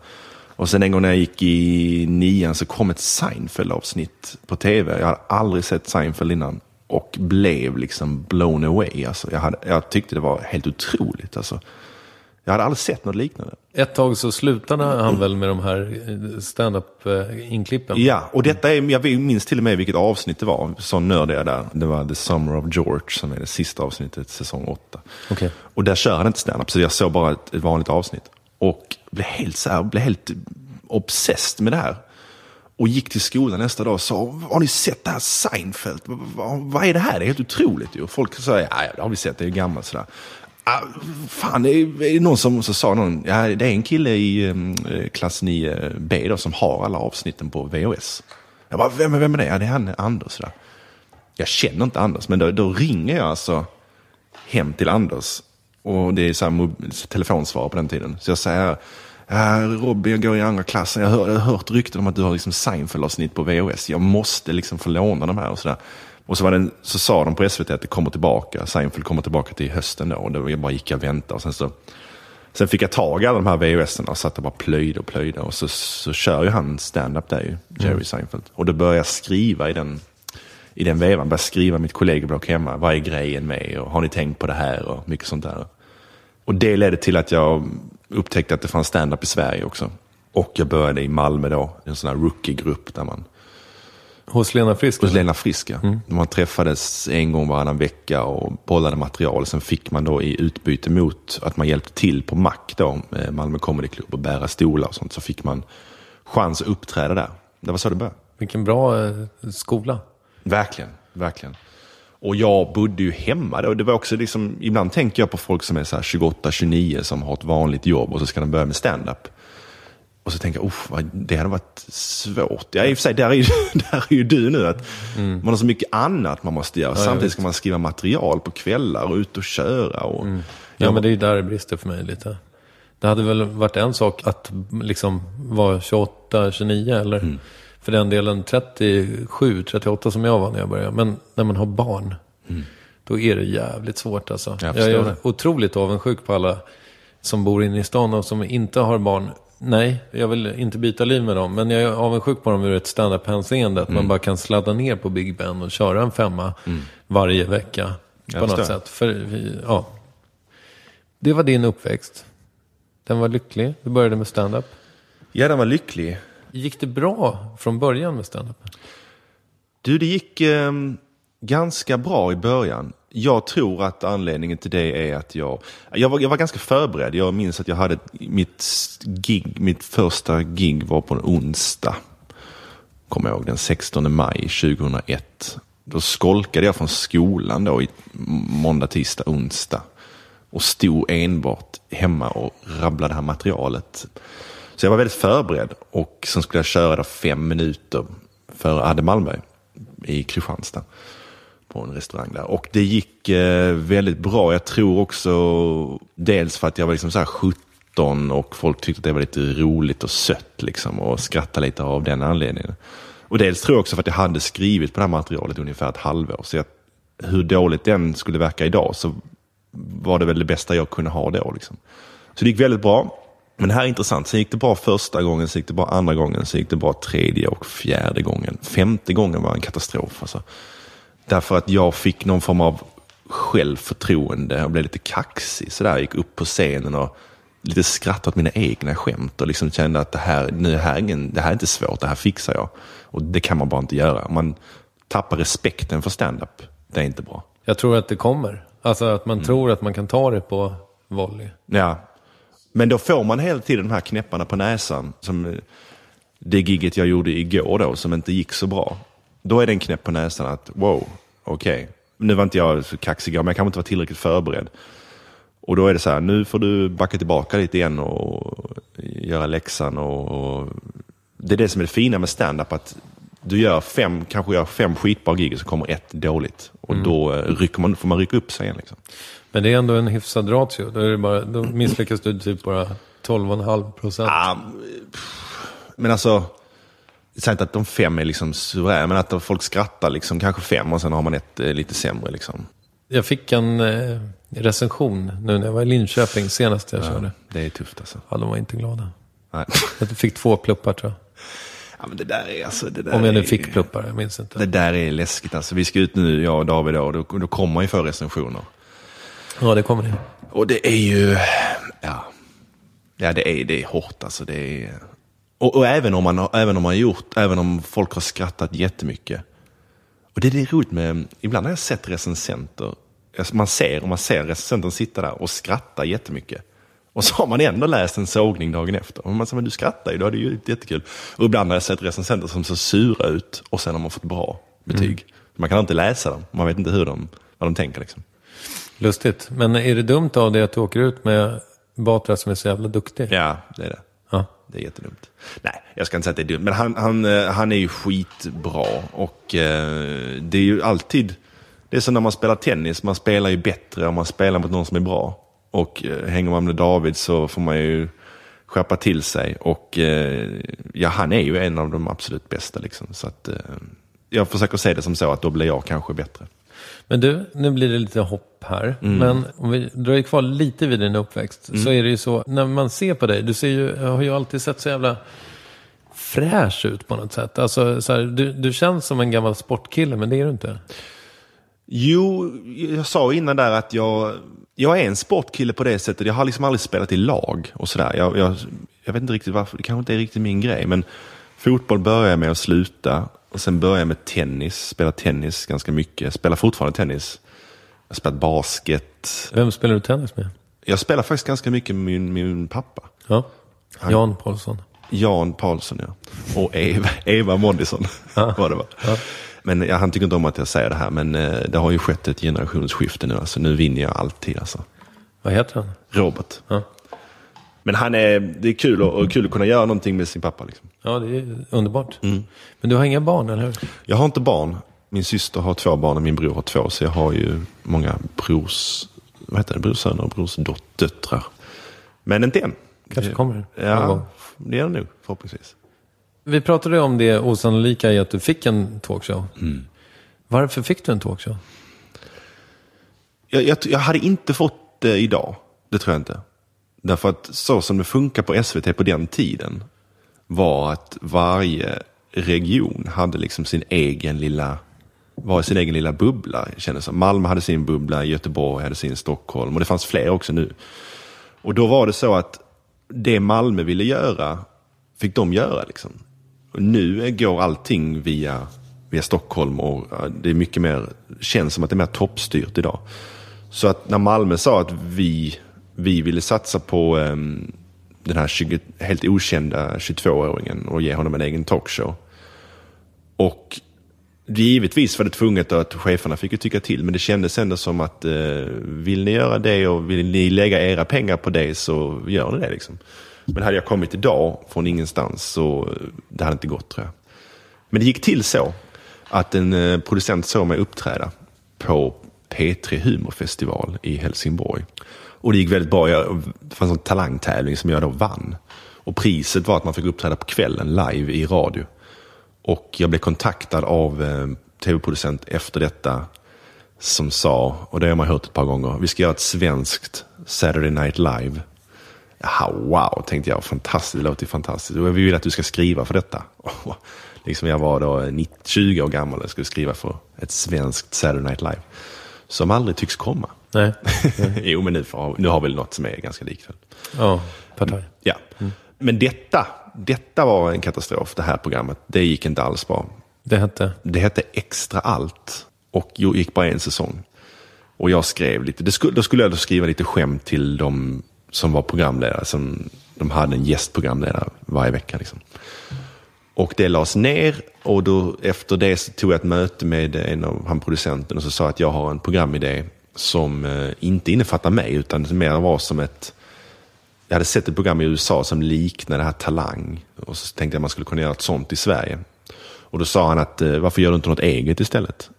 Och sen en gång när jag gick i nian så kom ett Seinfeld-avsnitt på tv. Jag hade aldrig sett Seinfeld innan. Och blev liksom blown away. Alltså, jag, hade, jag tyckte det var helt otroligt. Alltså. Jag hade aldrig sett något liknande. Ett tag så slutade han väl med de här eh, stand-up-inklippen? Ja, och detta är, jag minns till och med vilket avsnitt det var. Så nörd är jag där. Det var The Summer of George som är det sista avsnittet, säsong 8. Okej. Och där kör han inte stand-up, så jag såg bara ett, ett vanligt avsnitt. Och blev helt, så här, blev helt obsessed med det här. Och gick till skolan nästa dag och sa, har ni sett det här Seinfeld? Vad, vad, är det här? Det är helt otroligt ju. Och folk sa, ja, det har vi sett, det är ju gammalt sådär. Ah, fan, det är, är det någon som så sa någon, ja, det är en kille i mm, eh, klass 9B eh, då, som har alla avsnitten på VHS. Jag bara, vem, vem är det? Ja, det är han, Anders. Där. Jag känner inte Anders, men då, då ringer jag alltså hem till Anders. Och det är så här telefonsvar på den tiden. Så jag säger, ja, Robin, jag går i andra klassen. Jag har, jag har hört rykten om att du har liksom Seinfeld-avsnitt på VHS. Jag måste liksom få låna de här och sådär. Och så, var det, så sa de på SVT att det kommer tillbaka. Seinfeld kommer tillbaka till hösten då. Och då jag bara gick jag och väntade. Och sen, så, sen fick jag tag i alla de här VHS-erna och satt och bara plöjde och plöjde. Och så, så kör ju han stand-up där ju, Jerry Seinfeld. Och då började jag skriva i den i den vevan började skriva mitt kollegieblock hemma. Vad är grejen med? Och har ni tänkt på det här? Och mycket sånt där. Och det ledde till att jag upptäckte att det fanns stand-up i Sverige också. Och jag började i Malmö då, en sån här rookie-grupp där man Hos Lena Frisk? hos Lena Friska. Man träffades en gång varannan vecka och bollade material. Sen fick man då i utbyte mot att man hjälpte till på Mac då, eh, Malmö Comedy Club och bära stolar och sånt, så fick man chans att uppträda där. Det var så det började. Vilken bra eh, skola. Verkligen, verkligen. Och jag bodde ju hemma då. Det var också liksom, ibland tänker jag på folk som är så här 28-29 som har ett vanligt jobb och så ska de börja med stand-up. Och så tänker jag, "Uff, vad- det hade varit svårt. Ja, i och för sig, där är ju, <laughs> där är ju du nu. Att Man har så mycket annat man måste göra. Samtidigt ska man skriva material på kvällar och ut och köra. Och, Ja, men det är där det brister för mig lite. Det hade väl varit en sak att liksom vara 28, 29 eller Mm. För den delen 37, 38 som jag var när jag började. Men när man har barn, då är det jävligt svårt alltså. Mm. Jag Jag, är det. otroligt avundsjuk på alla som bor inne i stan och som inte har barn. Nej, jag vill inte byta liv med dem. Men jag är avundsjuk på dem ur ett stand-up-hänseende. Att Mm. man bara kan sladda ner på Big Ben och köra en femma varje vecka. På något förstår. sätt. För, ja, det var din uppväxt. Den var lycklig. Du började med stand-up. ja, den var lycklig. Gick det bra från början med stand-up? Du, det gick eh, ganska bra i början. Jag tror att anledningen till det är att jag, jag var, jag var ganska förberedd. Jag minns att jag hade mitt gig, mitt första gig var på en onsdag. Kommer jag ihåg, den 16 maj 2001. Då skolkade jag från skolan då i måndag, tisdag, onsdag. Och stod enbart hemma och rabblade det här materialet. Så jag var väldigt förberedd och sen skulle jag köra då fem minuter för Adde Malmberg i Kristianstad på en restaurang där. Och det gick eh, väldigt bra. Jag tror också dels för att jag var liksom så här 17 och folk tyckte att det var lite roligt och sött liksom och skrattade lite av den anledningen. Och dels tror jag också för att jag hade skrivit på det här materialet ungefär ett halvår. Så jag, hur dåligt den skulle verka idag så var det väl det bästa jag kunde ha då. Liksom. Så det gick väldigt bra. Men det här är intressant. Sen gick det bra första gången, sen gick det bra andra gången, sen gick det bra tredje och fjärde gången. Femte gången var en katastrof. Alltså. Därför att jag fick någon form av självförtroende och blev lite kaxig. Så där. Jag gick upp på scenen och lite skrattade åt mina egna skämt och liksom kände att det här, nu, här är ingen, det här är inte svårt, det här fixar jag. Och det kan man bara inte göra. Man tappar respekten för stand-up. Det är inte bra. Jag tror att det kommer. Alltså att Mm. man tror att man kan ta det på volley. Ja, men då får man hela tiden de här knäpparna på näsan. Som eh, det gigget jag gjorde igår då, som inte gick så bra. Då är det en knäpp på näsan att wow, okej. Nu var inte jag så kaxig, men jag kanske inte var tillräckligt förberedd. Och då är det så här, nu får du backa tillbaka lite igen och göra läxan. Och, och det är det som är det fina med stand-up, att du gör fem, kanske gör fem skitbra gig och så kommer ett dåligt. Och då eh, rycker man, får man rycka upp sig igen. Liksom. Men det är ändå en hyfsad ratio. Då, är det bara, då misslyckas du typ bara 12,5 procent. Ah, men alltså, säg inte att de fem är liksom suveräna, men att folk skrattar liksom kanske fem och sen har man ett eh, lite sämre. Liksom. Jag fick en eh, recension nu när jag var i Linköping senast jag körde. Det är tufft alltså. Ja, de var inte glada. Nej. Jag fick två pluppar tror jag. Ja, men det där är alltså... Det där Om jag nu är, fick pluppar, jag minns inte. Det där är läskigt alltså. Vi ska ut nu, jag och David, då, och då, då kommer ju för recensioner. Ja, det kommer det. Och det är ju, ja, ja det, är, det är hårt alltså. Det är, och, och även, om man, även om man har gjort, även om folk har skrattat jättemycket. Och det är det roligt med, ibland har jag sett recensenter, man ser, och man ser recensenten sitta där och skratta jättemycket. Och så har man ändå läst en sågning dagen efter. Och man säger, men du skrattar ju, är det ju jättekul. Och ibland har jag sett recensenter som ser sura ut och sen har man fått bra betyg. Man kan inte läsa dem, man vet inte hur de, vad de tänker liksom. Lustigt. Men är det dumt av dig att du åker ut med Batra som är så jävla duktig? Ja, det är det. Ja. Det är jättedumt. Nej, jag ska inte säga att det är dumt. Men han, han, eh, han är ju skitbra. Och eh, det är ju alltid... Det är som när man spelar tennis. Man spelar ju bättre om man spelar mot någon som är bra. Och eh, hänger man med David så får man ju skärpa till sig. Och eh, ja, han är ju en av de absolut bästa. Liksom. Så att, eh, jag försöker se det som så att då blir jag kanske bättre. Men du, nu blir det lite hopp här. Mm. Men om vi dröjer kvar lite vid din uppväxt. Så är det ju så, när man ser på dig, du ser ju, har ju alltid sett så jävla fräsch ut på något sätt. Alltså, så här, du, du känns som en gammal sportkille, men det är du inte. Jo, jag sa innan där att jag, jag är en sportkille på det sättet. Jag har liksom aldrig spelat i lag och sådär. Jag, jag, jag vet inte riktigt varför, det kanske inte är riktigt min grej. Men fotboll började jag med att sluta. Och sen började jag med tennis, spela tennis ganska mycket. Spelar fortfarande tennis. Jag har spelat basket. Vem spelar du tennis med? Jag spelar faktiskt ganska mycket med min, min pappa. Ja. Jan Paulsson. Jan Paulsson ja. Och Eva, Eva Moddison <laughs> <laughs> var det va? Men ja, han tycker inte om att jag säger det här, men eh, det har ju skett ett generationsskifte nu. Alltså, nu vinner jag alltid alltså. Vad heter han? Robert. Ja. Men han är, det är kul, och, och kul att kunna göra någonting med sin pappa. Liksom. Ja, det är underbart. Mm. Men du har inga barn, eller hur? Jag har inte barn. Min syster har två barn och min bror har två. Så jag har ju många brors, vad heter det, brorsöner och brorsdöttrar. Men inte än. Kanske kommer Ja, gång. det är det nog förhoppningsvis. Vi pratade om det osannolika i att du fick en talkshow. Mm. Varför fick du en talkshow? Jag, jag, jag hade inte fått det idag. Det tror jag inte. Därför att så som det funkar på SVT på den tiden var att varje region hade liksom sin egen lilla, var sin egen lilla bubbla. Kändes som. Malmö hade sin bubbla, Göteborg hade sin Stockholm och det fanns fler också nu. Och då var det så att det Malmö ville göra fick de göra. Liksom. Och nu går allting via, via Stockholm och det är mycket mer, känns som att det är mer toppstyrt idag. Så att när Malmö sa att vi, vi ville satsa på um, den här 20, helt okända 22-åringen och ge honom en egen talkshow. Och givetvis var det tvunget att cheferna fick ju tycka till, men det kändes ändå som att eh, vill ni göra det och vill ni lägga era pengar på det så gör ni det. Liksom. Men hade jag kommit idag från ingenstans så eh, det hade inte gått tror jag. Men det gick till så att en eh, producent såg mig uppträda på P3 Humorfestival i Helsingborg. Och det gick väldigt bra. Jag, det fanns en talangtävling som jag då vann. Och priset var att man fick uppträda på kvällen live i radio. Och jag blev kontaktad av eh, tv-producent efter detta som sa, och det har man hört ett par gånger, vi ska göra ett svenskt Saturday Night Live. Aha, wow, tänkte jag. Fantastiskt, det låter ju fantastiskt. Och vi vill att du ska skriva för detta. <laughs> liksom jag var då 20 år gammal och skulle skriva för ett svenskt Saturday Night Live. Som aldrig tycks komma. Nej. <laughs> jo, men nu, får, nu har vi något som är ganska likt. Ja, partaj. Ja. Men detta, detta var en katastrof, det här programmet. Det gick inte alls bra. Det hette? Det hette Extra Allt och jo- gick bara en säsong. Och jag skrev lite, det skulle, då skulle jag då skriva lite skämt till de som var programledare. Som, de hade en gästprogramledare varje vecka. Liksom. Och det lades ner och då, efter det så tog jag ett möte med en av han producenten och så sa att jag har en programidé som eh, inte innefattar mig utan mer var som ett jag hade sett ett program i USA som liknade det här Talang. Och så tänkte jag att man skulle kunna göra ett sånt i Sverige. Och då sa han att eh, varför gör du inte något eget istället?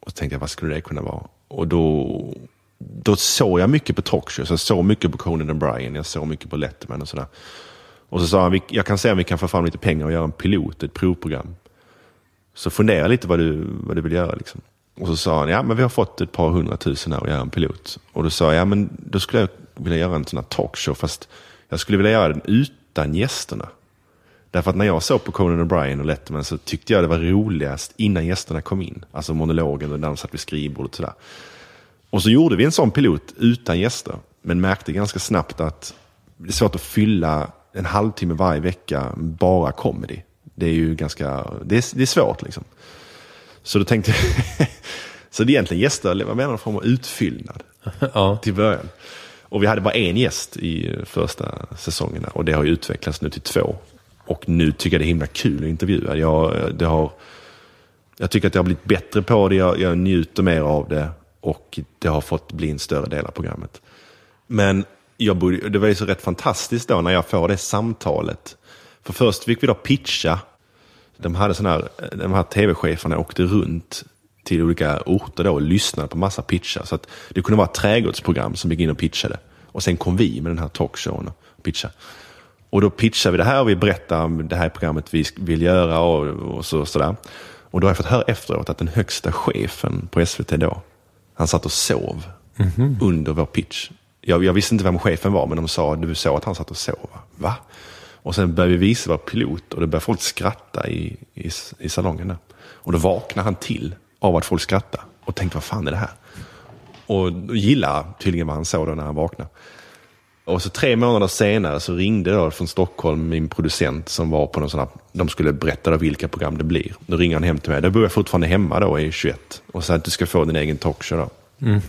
Och så tänkte jag vad skulle det kunna vara? Och då, då såg jag mycket på talkshows. Jag såg mycket på Conan O'Brien. Jag såg mycket på Letterman och sådär. Och så sa han, jag kan se om vi kan få fram lite pengar och göra en pilot, ett provprogram. Så fundera lite vad du, vad du vill göra. Liksom. Och så sa han, ja men vi har fått ett par hundratusen här och göra en pilot. Och då sa jag, ja men då skulle jag vilja göra en sån här talkshow, fast jag skulle vilja göra den utan gästerna. Därför att när jag såg på Conan O'Brien och Letterman så tyckte jag det var roligast innan gästerna kom in. Alltså monologen och när de satt vid skrivbordet och sådär. Och så gjorde vi en sån pilot utan gäster. Men märkte ganska snabbt att det är svårt att fylla en halvtimme varje vecka bara comedy. Det är ju ganska, det är, det är svårt liksom. Så då tänkte jag, <laughs> så det är egentligen gäster var mer någon form av utfyllnad <laughs> Ja. till början. Och vi hade bara en gäst i första säsongerna och det har ju utvecklats nu till två. Och nu tycker jag det är himla kul att intervjua. Jag, det har, jag tycker att jag har blivit bättre på det, jag, jag njuter mer av det och det har fått bli en större del av programmet. Men jag borde, det var ju så rätt fantastiskt då när jag får det samtalet. För först fick vi då pitcha. De, hade sån här, de här tv-cheferna åkte runt till olika orter då och lyssnade på massa pitchar. Så att det kunde vara ett trädgårdsprogram som gick in och pitchade. Och sen kom vi med den här talkshowen och pitchade. Och då pitchar vi det här och vi berättar om det här programmet vi vill göra och, och så, sådär. Och då har jag fått höra efteråt att den högsta chefen på SVT då, han satt och sov under vår pitch. Jag, jag visste inte vem chefen var, men de sa du såg att han satt och sov. Va? Och sen började vi visa vår pilot och då började folk skratta i, i, i salongen. Där. Och då vaknade han till av att folk skrattade och tänkte vad fan är det här? Och gillade tydligen vad han såg då när han vaknade. Och så tre månader senare så ringde då från Stockholm min producent som var på någon sån här, de skulle berätta då vilka program det blir. Då ringer han hem till mig, då bor jag fortfarande hemma då i 21 och sa att du ska få din egen talkshow då. <laughs>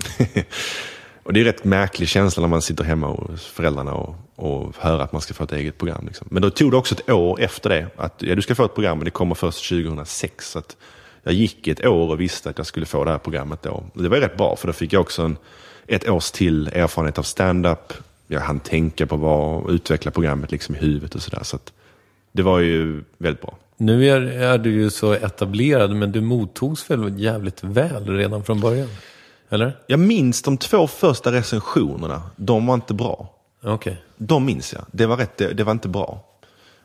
och det är rätt märklig känsla när man sitter hemma hos föräldrarna och, och hör att man ska få ett eget program. Liksom. Men då tog det också ett år efter det, att ja, du ska få ett program men det kommer först 2006. Så att jag gick ett år och visste att jag skulle få det här programmet då. Och det var rätt bra för då fick jag också en, ett års till erfarenhet av stand-up. Jag hann tänka på vad, utveckla programmet liksom i huvudet och sådär. Så det var ju väldigt bra. Nu är, är du ju så etablerad, men du mottogs väl jävligt väl redan från början? Eller? Jag minns de två första recensionerna, de var inte bra. Okej. De minns jag, det var, rätt, det, det var inte bra.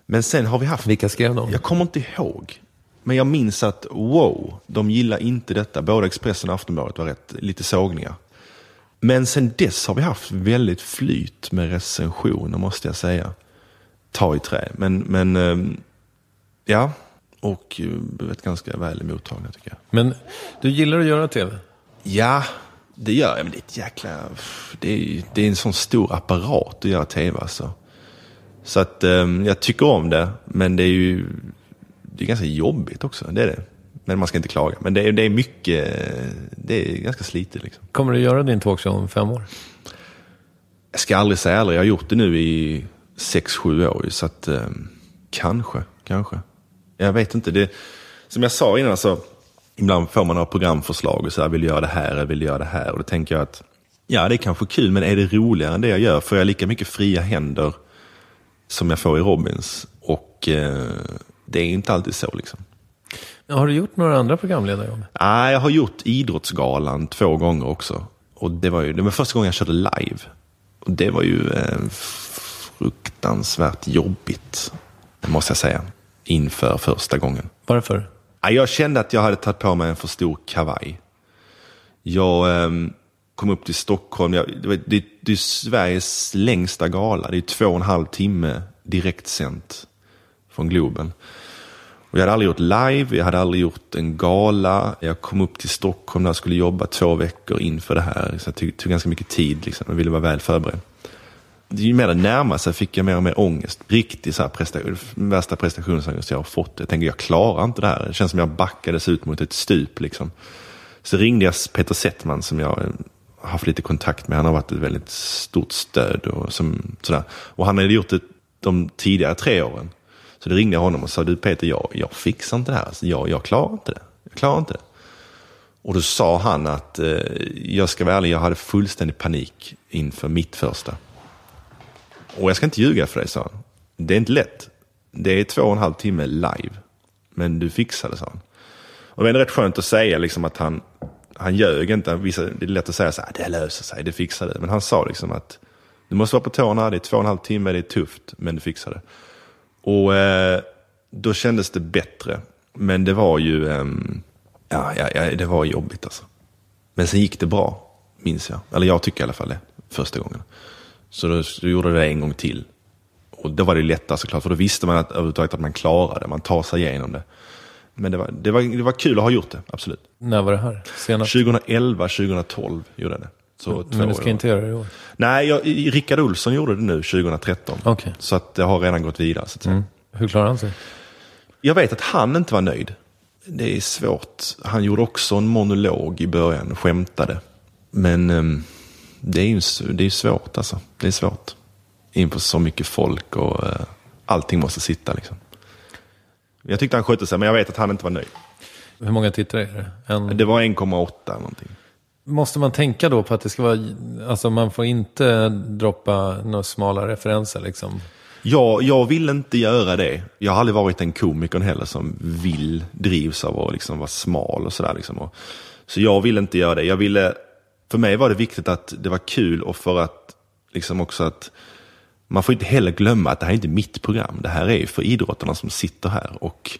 Men sen har vi haft, Vilka skrev de? jag kommer inte ihåg. Men jag minns att wow, de gillar inte detta. Både Expressen och Aftonbladet var rätt, lite sågningar. Men sen dess har vi haft väldigt flyt med recensioner måste jag säga. Ta i trä. Men, men ehm, ja, och eh, blivit ganska väl emottagna tycker jag. Men du gillar att göra tv? Ja, det gör jag. Men det är ett jäkla... Det är, det är en sån stor apparat att göra tv alltså. Så att ehm, jag tycker om det, men det är ju det är ganska jobbigt också. Det är det. Men man ska inte klaga. Men det är, det är mycket, det är ganska slitigt liksom. Kommer du göra din talkshow om fem år? Jag ska aldrig säga aldrig. Jag har gjort det nu i sex sju år. Så att ehm, kanske, kanske. Jag vet inte. Det, som jag sa innan så, ibland får man några programförslag och så här, vill göra det här, jag vill göra det här. Och då tänker jag att, ja det är kanske kul, men är det roligare än det jag gör? Får jag lika mycket fria händer som jag får i Robins? Och eh, det är inte alltid så liksom. Har du gjort några andra programledarjobb? Nej, jag har gjort Idrottsgalan två gånger också. Och det var ju det var första gången jag körde live. Och det var ju eh, fruktansvärt jobbigt, måste jag säga, inför första gången. Varför? Jag kände att jag hade tagit på mig en för stor kavaj. Jag ehm, kom upp till Stockholm. Jag, det, det, det är Sveriges längsta gala. Det är två och en halv timme direktsänt från Globen. Och jag hade aldrig gjort live, jag hade aldrig gjort en gala. Jag kom upp till Stockholm när jag skulle jobba två veckor inför det här. Så det tog, tog ganska mycket tid, liksom. jag ville vara väl förberedd. Ju mer det närmade sig fick jag mer och mer ångest. Riktig så här prestation, värsta prestationsångest jag har fått. Jag tänkte, jag klarar inte det här. Det känns som jag backades ut mot ett stup. Liksom. Så ringde jag Peter Settman som jag har haft lite kontakt med. Han har varit ett väldigt stort stöd. Och, som, sådär. och han hade gjort det de tidigare tre åren. Så då ringde jag honom och sa, du Peter, jag, jag fixar inte det här. Alltså, jag, jag klarar inte det. Jag klarar inte det. Och då sa han att, eh, jag ska vara ärlig, jag hade fullständig panik inför mitt första. Och jag ska inte ljuga för dig, sa han. Det är inte lätt. Det är två och en halv timme live. Men du fixar det, sa han. Och det är rätt skönt att säga liksom att han, han ljög inte. Vissa, det är lätt att säga så här, det löser sig, det fixar det. Men han sa liksom att du måste vara på tårna, det är två och en halv timme, det är tufft, men du fixar det. Och eh, då kändes det bättre. Men det var ju, eh, ja, ja, ja, det var jobbigt alltså. Men sen gick det bra, minns jag. Eller jag tycker i alla fall det, första gången. Så då, då gjorde jag det en gång till. Och då var det lättare såklart, för då visste man att, överhuvudtaget att man klarade det, man tar sig igenom det. Men det var, det, var, det var kul att ha gjort det, absolut. När var det här? Senast? 2011, 2012 gjorde jag det. Så två Men du ska inte göra det i år? Nej, jag, Rickard Olsson gjorde det nu 2013. Okej. Så att det har redan gått vidare. Så att. Mm. Hur klarar han sig? Jag vet att han inte var nöjd. Det är svårt. Han gjorde också en monolog i början, skämtade. Men ehm, det är ju det är svårt alltså. Det är svårt. Inför så mycket folk och eh, allting måste sitta liksom. Jag tyckte han skötte sig, men jag vet att han inte var nöjd. Hur många tittare är det? En... Det var 1,8 eller någonting. Måste man tänka då på att det ska vara, alltså man får inte droppa några smala referenser liksom? Jag, jag vill inte göra det. Jag har aldrig varit den komikern heller som vill, drivs av att liksom vara smal och sådär. Liksom. Så jag vill inte göra det. Jag ville, för mig var det viktigt att det var kul och för att liksom också att man får inte heller glömma att det här är inte mitt program. Det här är ju för idrottarna som sitter här. Och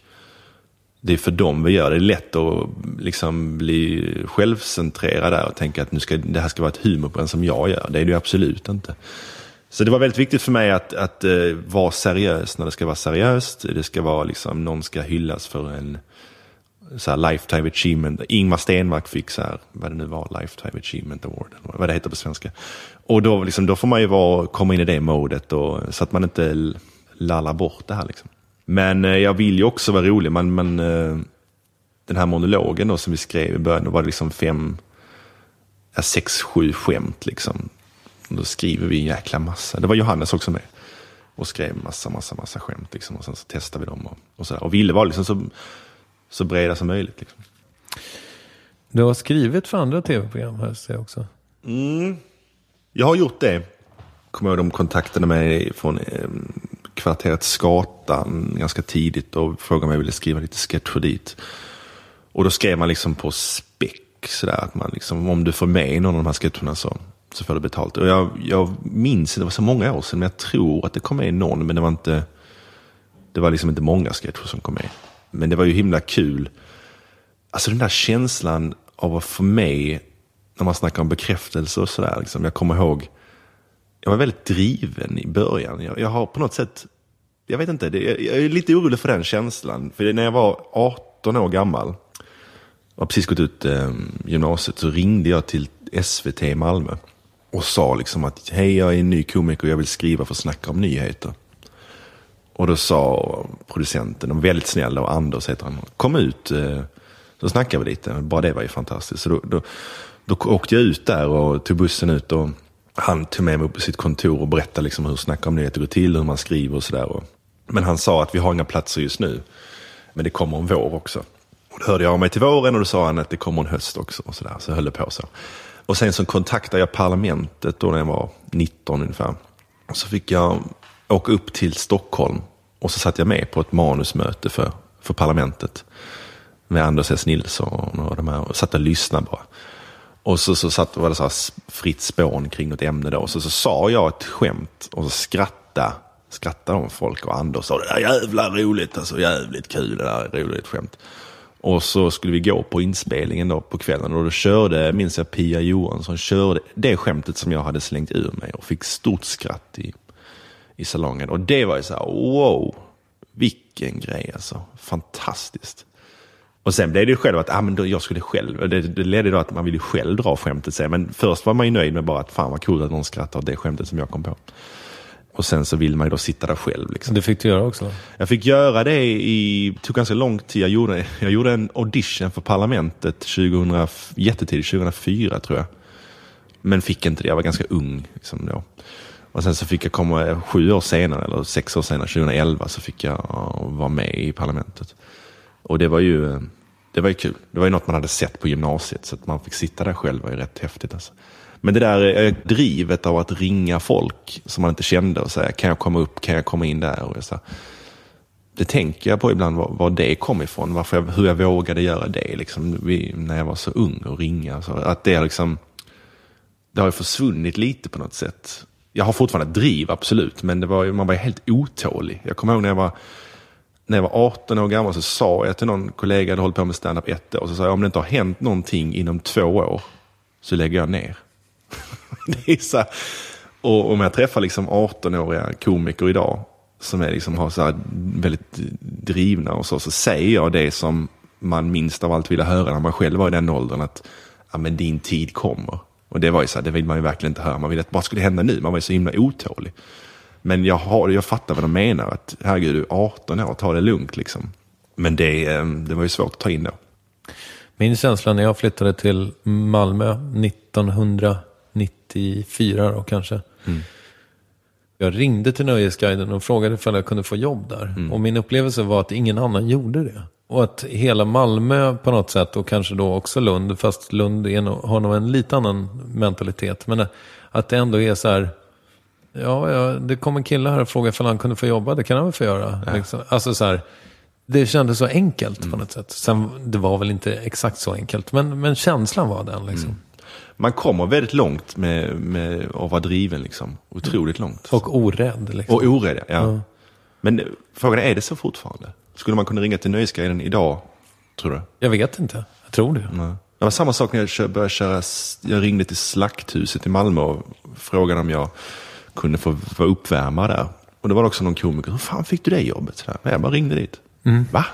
det är för dem vi gör det. Det är lätt att liksom bli självcentrerad där och tänka att nu ska, det här ska vara ett humorprogram som jag gör. Det är det ju absolut inte. Så det var väldigt viktigt för mig att, att uh, vara seriös när det ska vara seriöst. Det ska vara liksom, någon ska hyllas för en, så här Lifetime Achievement. Ingmar Stenmark fick så här, vad det nu var, Lifetime Achievement Award, eller vad det heter på svenska. Och då, liksom, då får man ju vara, komma in i det modet och, så att man inte lallar bort det här. Liksom. Men eh, jag vill ju också vara rolig. Man, man, eh, den här monologen då, som vi skrev i början, då var det liksom fem, ja, sex, sju skämt. Liksom. Och då skriver vi en jäkla massa. Det var Johannes också med. Och skrev massa, massa, massa skämt. Liksom. Och sen så testade vi dem. Och, och, så där. och ville vara liksom så, så breda som möjligt. Liksom. Du har skrivit för andra tv-program här ser jag också. Jag har gjort det. Kommer ihåg de kontaktade mig från eh, kvarteret Skatan ganska tidigt och frågade om jag ville skriva lite sketcher dit. Och då skrev man liksom på späck sådär att man liksom, om du får med någon av de här sketcherna så, så får du betalt. Och jag, jag minns, det var så många år sedan, men jag tror att det kom med någon, men det var inte, det var liksom inte många sketcher som kom med. Men det var ju himla kul. Alltså den där känslan av att för mig, när man snackar om bekräftelse och sådär. Liksom. Jag kommer ihåg, jag var väldigt driven i början. Jag, jag har på något sätt, jag vet inte, det, jag, jag är lite orolig för den känslan. För när jag var 18 år gammal, och precis gått ut eh, gymnasiet, så ringde jag till SVT i Malmö. Och sa liksom att, hej jag är en ny komiker och jag vill skriva för att snacka om nyheter. Och då sa producenten, de var väldigt snälla, och Anders heter han, kom ut eh, så snackade vi lite. Bara det var ju fantastiskt. Så då, då, då åkte jag ut där och tog bussen ut och han tog med mig upp på sitt kontor och berättade liksom hur Snacka om nyheter går till, hur man skriver och sådär. Men han sa att vi har inga platser just nu, men det kommer en vår också. Och då hörde jag av mig till våren och då sa han att det kommer en höst också. Och så, där, så höll det på så. Och sen så kontaktade jag parlamentet då när jag var 19 ungefär. Och så fick jag åka upp till Stockholm och så satt jag med på ett manusmöte för, för parlamentet med Anders S. Nilsson och de här och satt och lyssnade bara. Och så, så satt, var det så här fritt spån kring något ämne då. Och så, så sa jag ett skämt och så skrattade, skrattade de folk och Anders sa det där jävla roligt, alltså jävligt kul, det där är roligt skämt. Och så skulle vi gå på inspelningen då på kvällen och då körde, minns jag Pia Johansson, körde det skämtet som jag hade slängt ur mig och fick stort skratt i, i salongen. Och det var ju så här, wow, vilken grej alltså, fantastiskt. Och sen blev det ju själv att ah, men då, jag skulle själv, det, det ledde då att man ville själv dra skämtet sen. Men först var man ju nöjd med bara att fan vad coolt att någon skrattar åt det skämtet som jag kom på. Och sen så vill man ju då sitta där själv. Liksom. Det fick du göra också. Jag fick göra det i, det tog ganska lång tid. Jag gjorde, jag gjorde en audition för Parlamentet 2000, jättetidigt, 2004 tror jag. Men fick inte det, jag var ganska ung. Liksom då. Och sen så fick jag komma eh, sju år senare, eller sex år senare, 2011, så fick jag eh, vara med i Parlamentet. Och det var ju eh, det var ju kul. Det var ju något man hade sett på gymnasiet, så att man fick sitta där själv var ju rätt häftigt. Alltså. Men det där drivet av att ringa folk som man inte kände och säga, kan jag komma upp, kan jag komma in där? Och så, det tänker jag på ibland, var, var det kom ifrån, varför jag, hur jag vågade göra det liksom, vi, när jag var så ung och ringa. Så, att det, liksom, det har ju försvunnit lite på något sätt. Jag har fortfarande driv, absolut, men det var, man var helt otålig. Jag kommer ihåg när jag var när jag var 18 år gammal så sa jag till någon kollega, jag hade hållit på med stand-up ett år, och så sa jag om det inte har hänt någonting inom två år så lägger jag ner. <laughs> det är så här, och om jag träffar liksom 18-åriga komiker idag som är liksom, har så här väldigt drivna och så, så säger jag det som man minst av allt ville höra när man själv var i den åldern, att ja, men din tid kommer. Och det var ju så här, det vill man ju verkligen inte höra. Man ville att vad skulle hända nu? Man var ju så himla otålig. Men jag, har, jag fattar vad de menar. Att herregud, du är 18 år, ta det lugnt liksom. Men det, eh, det var ju svårt att ta in då. Min känsla när jag flyttade till Malmö 1994 då kanske. Jag ringde till Nöjesguiden och frågade ifall jag kunde få jobb där. Och min upplevelse var att ingen annan gjorde det. Och att hela Malmö på något sätt och kanske då också Lund, fast Lund är har nog en lite annan mentalitet. Men att det ändå är så här, ja, ja det kom en kille här och frågade ifall han kunde få jobba, det kan han väl få göra. Liksom. Alltså så här, det kändes så enkelt på något sätt. Sen, det var väl inte exakt så enkelt, men, men känslan var den liksom. Man kommer väldigt långt med, med att vara driven liksom. Otroligt långt. Och orädd. Liksom. Och orädd, ja. Men eh, frågan är, är det så fortfarande? Skulle man kunna ringa till Nöjesguiden idag, tror du? Jag vet inte, jag tror det. Nej. Det var samma sak när jag började köra, jag ringde till Slakthuset i Malmö och frågade om jag kunde få vara uppvärmare där. Och det var också någon komiker, hur fan fick du det jobbet? Så där. Jag bara ringde dit. Va?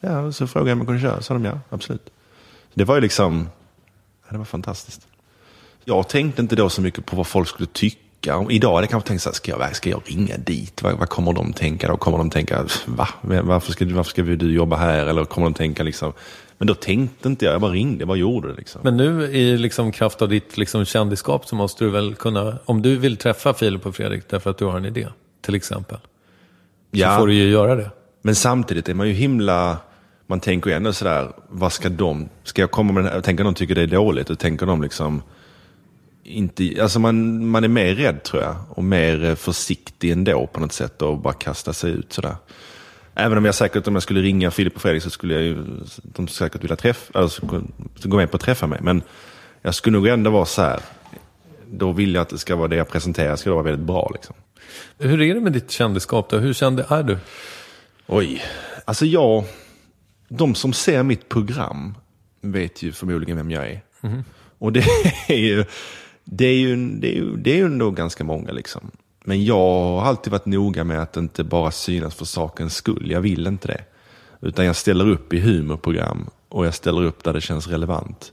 Ja, så frågade jag om jag kunde köra. sa de ja, absolut. Det var ju liksom, det var fantastiskt. Jag tänkte inte då så mycket på vad folk skulle tycka. Om- Idag hade jag kanske tänkt så här, ska jag, ska jag ringa dit? Vad, vad kommer de tänka då? Kommer de tänka, va? Varför ska, varför ska du jobba här? Eller kommer de tänka liksom, men då tänkte inte jag, jag bara ringde, jag bara gjorde det liksom. Men nu i liksom kraft av ditt liksom kändisskap så måste du väl kunna, om du vill träffa Filip och Fredrik därför att du har en idé, till exempel. Så Ja. får du ju göra det. Men samtidigt är man ju himla... Man tänker ju ändå sådär, vad ska de... Ska jag komma med den här? Tänker de tycker det är dåligt? Och tänker de liksom... Inte, alltså man, man är mer rädd tror jag. Och mer eh, försiktig ändå på något sätt. Och bara kasta sig ut sådär. Även om jag säkert, om jag skulle ringa Filip och Fredrik så skulle jag ju, de säkert vilja träffa, alltså gå med på att träffa mig. Men jag skulle nog ändå vara så här. Då vill jag att det ska vara det jag presenterar, ska vara väldigt bra liksom. Hur är det med ditt kändisskap då? Hur känd är du? Oj, alltså jag... De som ser mitt program vet ju förmodligen vem jag är. Och det <laughs> är ju... Det är ju, det är ju, det är ju ändå ganska många liksom. Men jag har alltid varit noga med att inte bara synas för sakens skull. Jag vill inte det. Utan jag ställer upp i humorprogram och jag ställer upp där det känns relevant.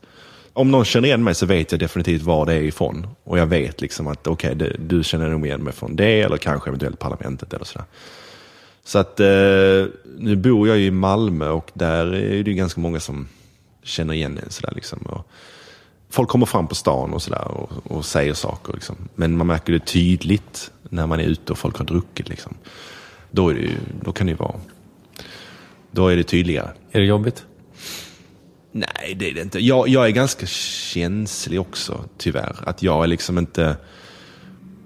Om någon känner igen mig så vet jag definitivt var det är ifrån. Och jag vet liksom att okej, okay, du känner nog igen mig från det eller kanske eventuellt Parlamentet eller sådär. Så att eh, nu bor jag ju i Malmö och där är det ju ganska många som känner igen en sådär liksom. Och folk kommer fram på stan och sådär och, och säger saker liksom. Men man märker det tydligt när man är ute och folk har druckit liksom. Då, är det ju, då kan det ju vara, då är det tydligare. Är det jobbigt? Nej, det är det inte. Jag, jag är ganska känslig också, tyvärr. Att jag är liksom inte...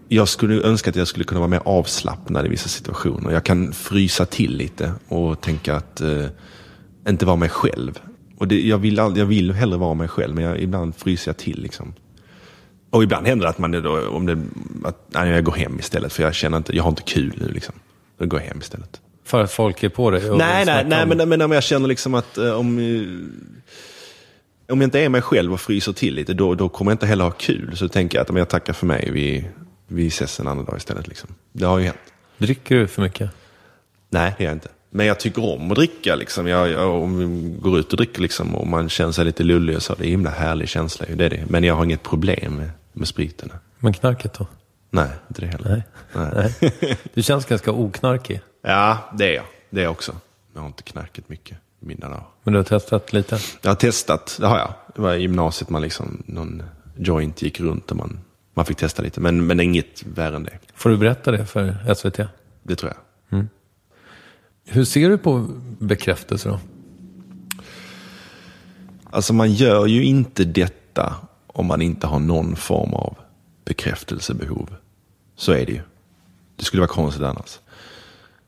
Jag skulle önska att jag skulle kunna vara mer avslappnad i vissa situationer. Jag kan frysa till lite och tänka att eh, inte vara mig själv. Och det, jag, vill jag vill hellre vara mig själv, men jag, ibland fryser jag till. Liksom. Och ibland händer det att man är då, om det, att, nej, jag går hem istället, för jag känner inte, jag har inte kul nu. Liksom. Då går jag hem istället. För att folk är på dig? Nej, nej, nej men, men om jag känner liksom att eh, om, eh, om jag inte är mig själv och fryser till lite, då, då kommer jag inte heller ha kul. Så tänker jag att om jag tackar för mig, vi, vi ses en annan dag istället. Liksom. Det har ju hänt. Dricker du för mycket? Nej, det gör jag inte. Men jag tycker om att dricka. Liksom. Jag, jag, om vi går ut och dricker liksom, och man känner sig lite lullig så, det är en himla härlig känsla. Det är det. Men jag har inget problem med, med spriten. Men knarket då? Nej, inte det heller. Nej. Nej. Du känns ganska oknarkig. Ja, det är jag. Det är jag också. Jag har inte knarkat mycket i mina dagar. Men du har testat lite? Jag har testat, det har jag. Det var i gymnasiet man liksom, någon joint gick runt och man, man fick testa lite. Men, men inget värre än det. Får du berätta det för SVT? Det tror jag. Hur ser du på bekräftelse då? Alltså man gör ju inte detta om man inte har någon form av bekräftelsebehov. Så är det ju. Det skulle vara konstigt annars.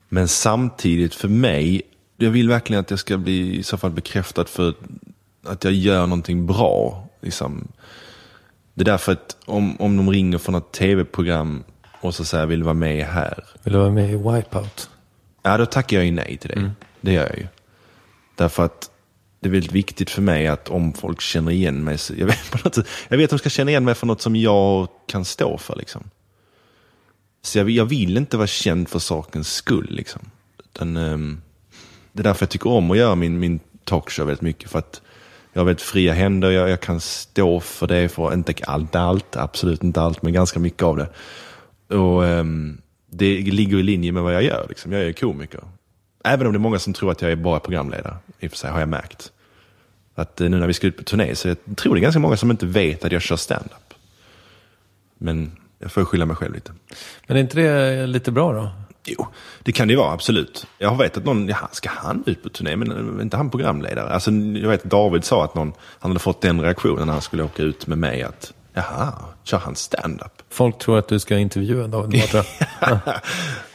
Men samtidigt för mig, jag vill verkligen att jag ska bli i så fall bekräftad för att jag gör någonting bra. Liksom. Det är därför att om, om de ringer från ett tv-program och så säger vill vara med här. Vill du vara med i Wipeout? Ja, då tackar jag ju nej till det. Det gör jag ju. Därför att det är väldigt viktigt för mig att om folk känner igen mig, så jag vet, på något jag vet att de ska känna igen mig för något som jag kan stå för. Liksom. Så jag, jag vill inte vara känd för sakens skull. Liksom. Utan, ehm, det är därför jag tycker om att göra min, min talkshow väldigt mycket. För att jag har väldigt fria händer, jag, jag kan stå för det, för inte allt, allt, absolut inte allt, men ganska mycket av det. Och ehm, det ligger i linje med vad jag gör. Liksom. Jag är komiker. Även om det är många som tror att jag är bara programledare, i och för sig har jag märkt. Att eh, nu när vi ska ut på turné så jag tror det är ganska många som inte vet att jag kör stand-up. Men jag får skylla mig själv lite. Men är inte det lite bra då? Jo, det kan det ju vara, absolut. Jag har vet att någon, ja, ska han ut på turné? Men är inte han programledare? Alltså, jag vet att David sa att någon, han hade fått den reaktionen när han skulle åka ut med mig. Att, jaha, kör han stand-up? Folk tror att du ska intervjua David Batra. <laughs>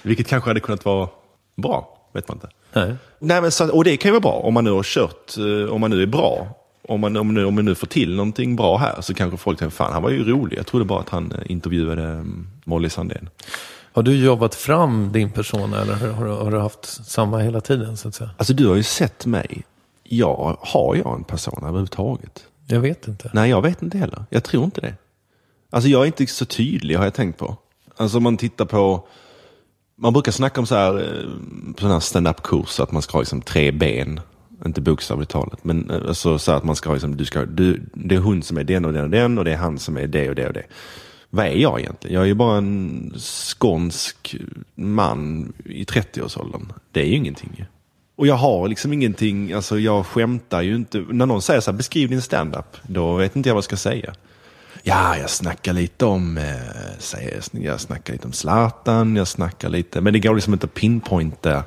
Vilket kanske hade kunnat vara bra, vet man inte. Nej. Nej, men så, och det kan ju vara bra om man nu har kört, eh, om man nu är bra. Om man, om, nu, om man nu får till någonting bra här så kanske folk tänker, fan han var ju rolig. Jag trodde bara att han eh, intervjuade mm, Molly Sandén. Har du jobbat fram din persona eller har, du- har du haft samma hela tiden så att säga? Alltså du har ju sett mig. Jag, har jag en persona överhuvudtaget? Jag vet inte. Nej, jag vet inte heller. Jag tror inte det. Alltså jag är inte så tydlig har jag tänkt på. Alltså om man tittar på, man brukar snacka om så här, eh, på sådana här standup-kurser att man ska ha liksom tre ben. Inte bokstavligt talat, men eh, alltså, så att man ska ha, liksom, du ska, du, det är hon som är den och den och den och det är han som är det och det och det. Vad är jag egentligen? Jag är ju bara en skånsk man i 30-årsåldern. Det är ju ingenting. ju. Och jag har liksom ingenting, alltså jag skämtar ju inte. När någon säger så här, beskriv din standup, då vet inte jag vad jag ska säga. Ja, jag snackar lite om, eh, jag snackar lite om Zlatan, jag snackar lite, men det går liksom inte att pinpointa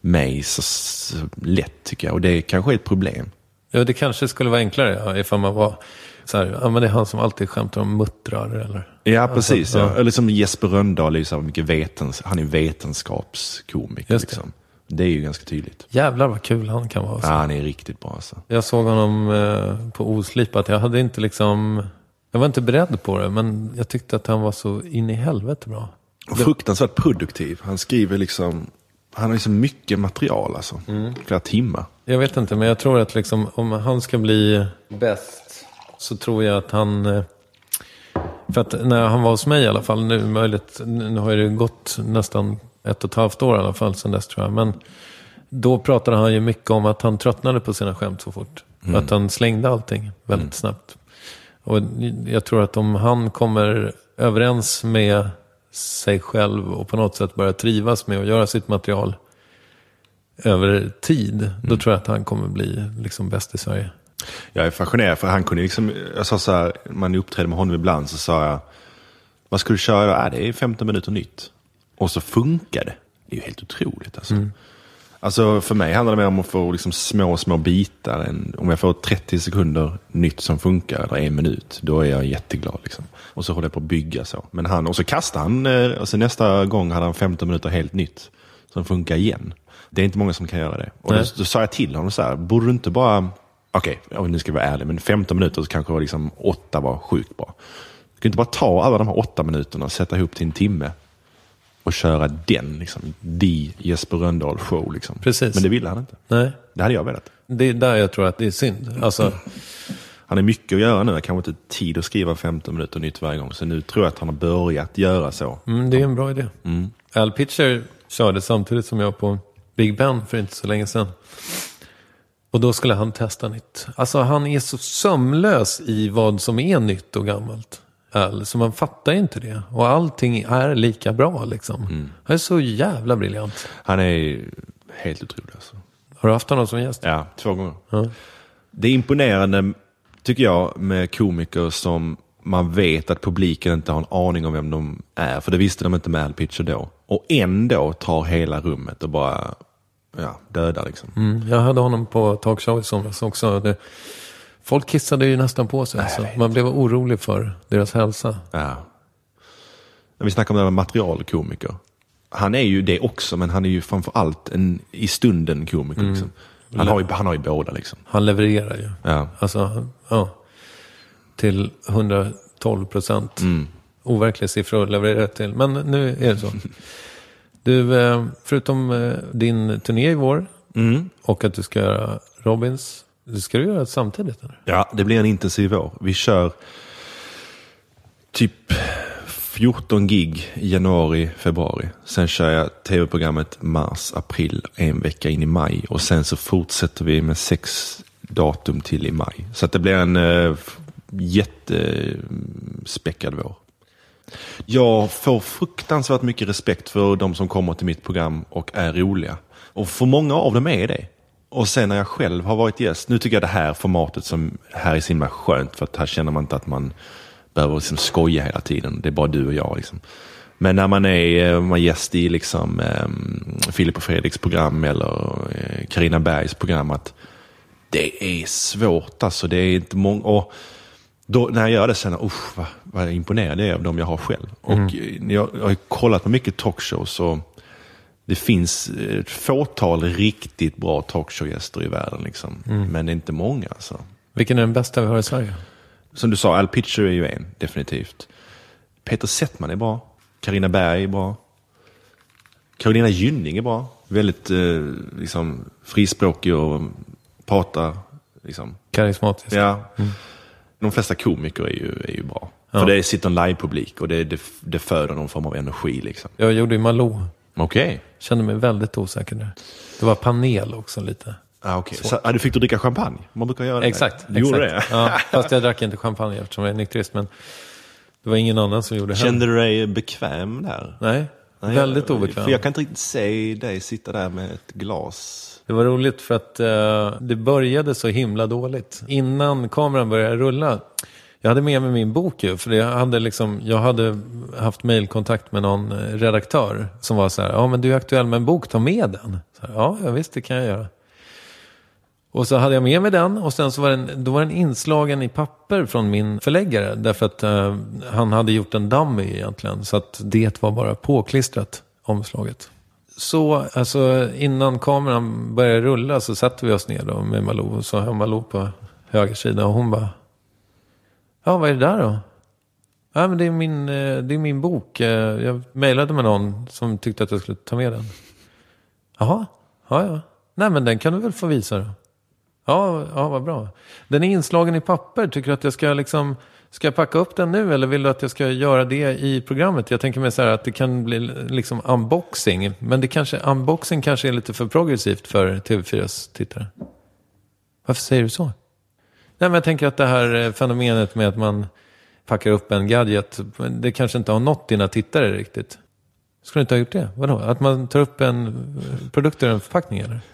mig så, så lätt tycker jag. Och det kanske är ett problem. Ja, det kanske skulle vara enklare ja, ifall man var så här, ja men det är han som alltid skämtar om muttrar eller. Ja, precis. Alltså, ja. ja. Eller som Jesper Rönndahl, är så mycket vetens, han är vetenskapskomiker. Det. liksom. det är ju ganska tydligt. Jävlar vad kul han kan vara. Ja, han är riktigt bra alltså. Jag såg honom eh, på Oslipat. Jag hade inte liksom, jag var inte beredd på det, men jag tyckte att han var så in i helvete bra. Och fruktansvärt produktiv. Han skriver liksom, han har så mycket material alltså. Flera timmar. Jag vet inte, men jag tror att liksom, om han ska bli bäst så tror jag att han... eh, För att när han var hos mig i alla fall, nu möjligt, nu har det gått nästan ett och ett halvt år i alla fall sedan dess tror jag. Men då pratade han ju mycket om att han tröttnade på sina skämt så fort. Att han slängde allting väldigt snabbt. Och jag tror att om han kommer överens med sig själv och på något sätt börjar trivas med att göra sitt material över tid, då tror jag att han kommer bli liksom bäst i Sverige. Jag är fascinerad för han kunde liksom, jag sa så här, man uppträdde med honom ibland så sa jag, vad ska du köra? Ah, det är 15 minuter nytt. Och så funkar det. Det är ju helt otroligt alltså. Alltså för mig handlar det mer om att få liksom små, små bitar. Än, om jag får 30 sekunder nytt som funkar, eller en minut, då är jag jätteglad. Liksom. Och så håller jag på att bygga så. Men han, och så kastar han, eh, och så nästa gång hade han 15 minuter helt nytt. Som funkar igen. Det är inte många som kan göra det. Och då, då sa jag till honom så här, borde du inte bara, okej, ja, nu ska vi vara ärliga, men 15 minuter så kanske liksom 8 var sjukt bra. Du kan inte bara ta alla de här 8 minuterna och sätta ihop till en timme och köra den, liksom, the Jesper Rönndahl show. Liksom. Precis. Men det ville han inte. Nej, Det hade jag velat. det är där jag tror att det är synd. Alltså, Han har mycket att göra nu, jag kanske inte tid att skriva 15 minuter nytt varje gång. Så nu tror jag att han har börjat göra så. mm, det är en bra idé. Al Pitcher körde samtidigt som jag på Big Ben för inte så länge sedan. Och då skulle han testa nytt. Alltså han är så sömlös i vad som är nytt och gammalt. Så man fattar inte det. Och allting är lika bra liksom. Han är så jävla briljant. Han är helt otrolig alltså. Har du haft honom som gäst? Ja, två gånger. Ja. Det är imponerande, tycker jag, med komiker som man vet att publiken inte har en aning om vem de är. För det visste de inte med Al Pitcher då. Och ändå tar hela rummet och bara ja, dödar liksom. Mm, jag hade honom på talkshow i somras också. Det, folk kissade ju nästan på sig. Alltså. Man blev orolig för deras hälsa. Ja. När vi snackar om det här med materialkomiker. Han är ju det också, men han är ju framför allt en i stunden komiker. Liksom. Han, har ju, han har ju båda liksom. Han levererar ju. Ja. Alltså, ja. Till 112 procent. Overklig siffra att leverera till. Men nu är det så. <laughs> Du, eh, förutom eh, din turné i vår och att du ska göra Robins. Det ska du göra det samtidigt? Eller? Ja, det blir en intensiv år. Vi kör typ 14 gig i januari, februari. Sen kör jag tv-programmet mars, april, en vecka in i maj. Och sen så fortsätter vi med sex datum till i maj. Så att det blir en eh, jättespäckad vår. Jag får fruktansvärt mycket respekt för de som kommer till mitt program och är roliga. Och för många av dem är det. Och sen när jag själv har varit gäst, nu tycker jag det här formatet som här är så himla skönt för att här känner man inte att man behöver liksom skoja hela tiden. Det är bara du och jag. Liksom. Men när man är eh, man är gäst i liksom, eh, Filip och Fredriks program eller eh, Carina Bergs program, att det är svårt alltså. Det är inte många... Och då, när jag gör det sen, usch vad, vad imponerad jag är av dem jag har själv. Och eh, jag, jag har kollat på mycket talkshows och det finns ett fåtal riktigt bra talkshowgäster i världen. Liksom. Men det är inte många. Alltså. Vilken är den bästa vi har i Sverige? Som du sa, Al Pitcher är ju en, definitivt. Peter Settman är bra. Karina Berg är bra. Carolina Gynning är bra. Väldigt eh, liksom, frispråkig och pratar. Liksom. Karismatisk. Ja. De flesta komiker är ju, är ju bra. För det sitter en livepublik och det, det, det föder någon form av energi. Liksom. Jag gjorde ju Malou. Okej. Kände mig väldigt osäker där. Det var panel också lite. Ah, okay. så, ah, du fick du dricka champagne? Man brukar göra det. Exakt. Du gjorde det? exakt. Ja, fast jag drack inte champagne eftersom jag är nykterist. Men det var ingen annan som gjorde det. Kände du dig bekväm där? Nej, Nej, väldigt jag, obekväm. För jag kan inte riktigt se dig sitta där med ett glas. Det var roligt för att eh, det började så himla dåligt. Innan kameran började rulla. Jag hade med mig min bok ju. För jag hade, liksom, jag hade haft mejlkontakt med någon eh, redaktör. Som var så här, ja men du är aktuell med en bok, ta med den. Så här, ja, ja, visst det kan jag göra. Och så hade jag med mig den och sen så var den, då var den inslagen i papper från min förläggare. Därför att eh, han hade gjort en dummy egentligen. Så att det var bara påklistrat, omslaget. Så alltså, innan kameran började rulla så satte vi oss ner då med Malou. Och så har Malou på höger sida och hon bara. Ja, vad är det där då? Ja, men det är min, eh, det är min bok. Eh, jag mejlade med någon som tyckte att jag skulle ta med den. Jaha, ja, ja. Nej, men den kan du väl få visa då. Ja, ja, vad bra. Den är inslagen i papper. Tycker du att jag ska liksom... Ska jag packa upp den nu eller vill du att jag ska göra det i programmet? Jag tänker mig så här att det kan bli liksom unboxing. Men det kanske, unboxing kanske är lite för progressivt för TV4s tittare. Varför säger du så? Nej, men jag tänker att det här eh, fenomenet med att man packar upp en gadget. Det kanske inte har nått dina tittare riktigt. Skulle du inte ha gjort det? Vadå? Att man tar upp en eh, produkt ur en förpackning eller? <laughs>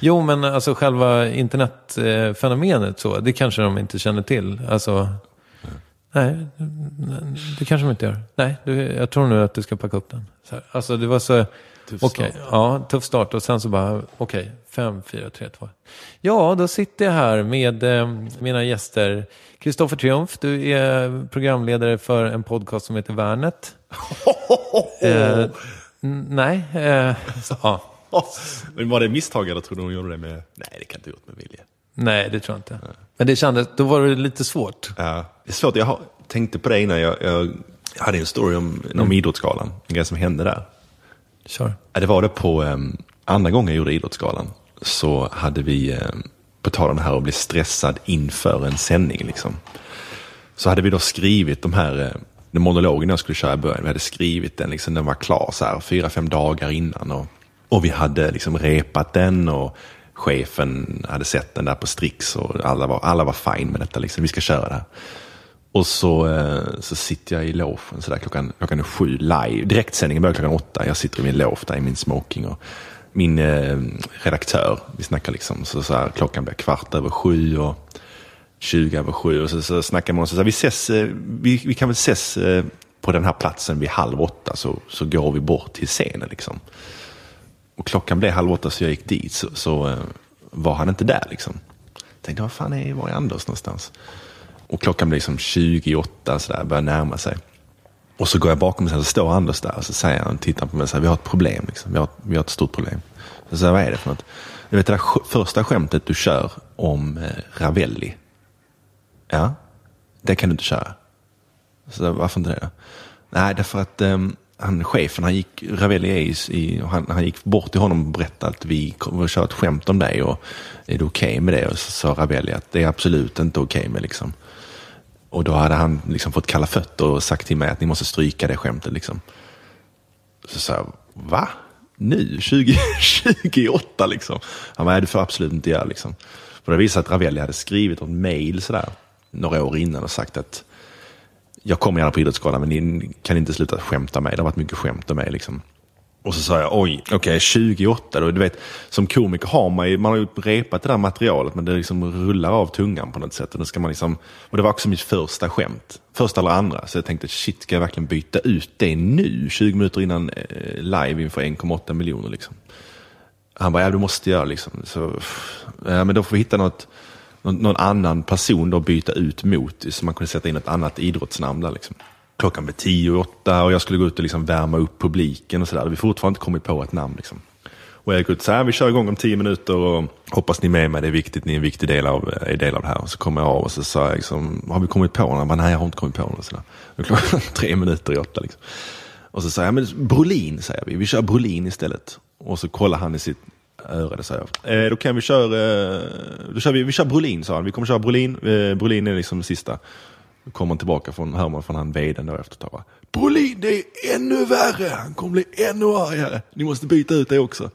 Jo, men alltså själva internetfenomenet så, det kanske de inte känner till. Alltså, nej, det kanske de inte gör. Nej, jag tror nu att du ska packa upp den. Alltså det var så, Tuff okej, start. ja, tuff start. Och sen så bara, okej, fem, fyra, tre, två. Ja, då sitter jag här med eh, mina gäster. Kristoffer Triumf, du är programledare för en podcast som heter Värnet. <laughs> eh, nej, eh, så, ja. <laughs> Men var det misstag eller tror du hon gjorde det med... Nej, det kan inte ha gjort med vilja. Nej, det tror jag inte. Men det kändes, då var det lite svårt. Ja, det är svårt. Jag har, tänkte på det innan. Jag, jag, jag hade en story om, om Idrottsgalan. En grej som hände där. Kör. Ja, det var det på um, andra gången jag gjorde Idrottsgalan. Så hade vi, um, på tal om det här att bli stressad inför en sändning. Liksom. Så hade vi då skrivit de här, eh, uh, den monologen jag skulle köra i början. Vi hade skrivit den, liksom, den var klar så här fyra, fem dagar innan. Och, och vi hade liksom repat den och chefen hade sett den där på Strix och alla var, alla var fine med detta. Liksom. Vi ska köra det här. Och så, eh, så sitter jag i logen sådär klockan, klockan är sju live. Direktsändningen börjar klockan åtta. Jag sitter i min loge där i min smoking. Och min eh, redaktör, vi snackar liksom, så, så här, klockan blir kvart över sju och 20 över sju. Och så, så snackar man och så, så här, vi, ses, eh, vi, vi kan väl ses eh, på den här platsen vid halv åtta så, så går vi bort till scenen. Liksom. Och klockan blev halv åtta så jag gick dit så, så eh, var han inte där. Liksom. Jag tänkte, vad fan är, var är Anders någonstans? Och klockan blir liksom 28, så där, börjar närma sig. Och så går jag bakom och så står Anders där och så säger han, tittar på mig och säger, vi har ett problem. Liksom. Vi, har, vi har ett stort problem. Så säger vad är det för något? Jag vet det där första skämtet du kör om eh, Ravelli. Ja, det kan du inte köra. Så varför inte det då? Nej, därför att ehm, han, chefen, han gick, Ravelli är i, i, han, han gick bort till honom och berättade att vi kommer att köra ett skämt om dig och är det okej med det? Och så sa Ravelli att det är absolut inte okej med liksom. Och då hade han liksom fått kalla fötter och sagt till mig att ni måste stryka det skämtet. Liksom. Så sa jag, va? Nu? 20, 28 <laughs> liksom? Han bara, "Nej, det får jag absolut inte göra liksom. För det visade att Ravelli hade skrivit ett mail sådär, några år innan och sagt att jag kommer gärna på Idrottsgalan men ni kan inte sluta skämta med mig. Det har varit mycket skämt om mig. Liksom. Och så sa jag, oj, okej, 28 då. Du vet, som komiker har man ju, man har ju repat det där materialet men det liksom rullar av tungan på något sätt. Och, då ska man liksom, och det var också mitt första skämt. Första eller andra. Så jag tänkte, shit, ska jag verkligen byta ut det nu? 20 minuter innan eh, live inför 1,8 miljoner liksom. Han bara, ja du måste göra liksom. Så, ja, men då får vi hitta något, någon, någon annan person då att byta ut mot. Så man kunde sätta in ett annat idrottsnamn där liksom. Klockan blev tio och åtta och jag skulle gå ut och liksom värma upp publiken och sådär. Vi har fortfarande inte kommit på ett namn liksom. Och jag gick ut och sa, vi kör igång om tio minuter och hoppas ni är med mig, det är viktigt, ni är en viktig del av, är del av det här. Och så kom jag av och så sa jag, liksom, har vi kommit på någon? Nej jag har inte kommit på någon. Sådär. Klockan <laughs> tre minuter i åtta liksom. Och så sa jag, men Brolin säger vi, vi kör Brolin istället. Och så kollar han i sitt öra, det säger jag. Eh, då kan vi köra, eh, då kör vi, vi kör Brolin sa han, vi kommer köra Brolin, eh, Brolin är liksom sista. Kommer tillbaka från, hör man från han veden då efter ett tag. bara, Brolin det är ännu värre, han kommer bli ännu argare, ni måste byta ut det också.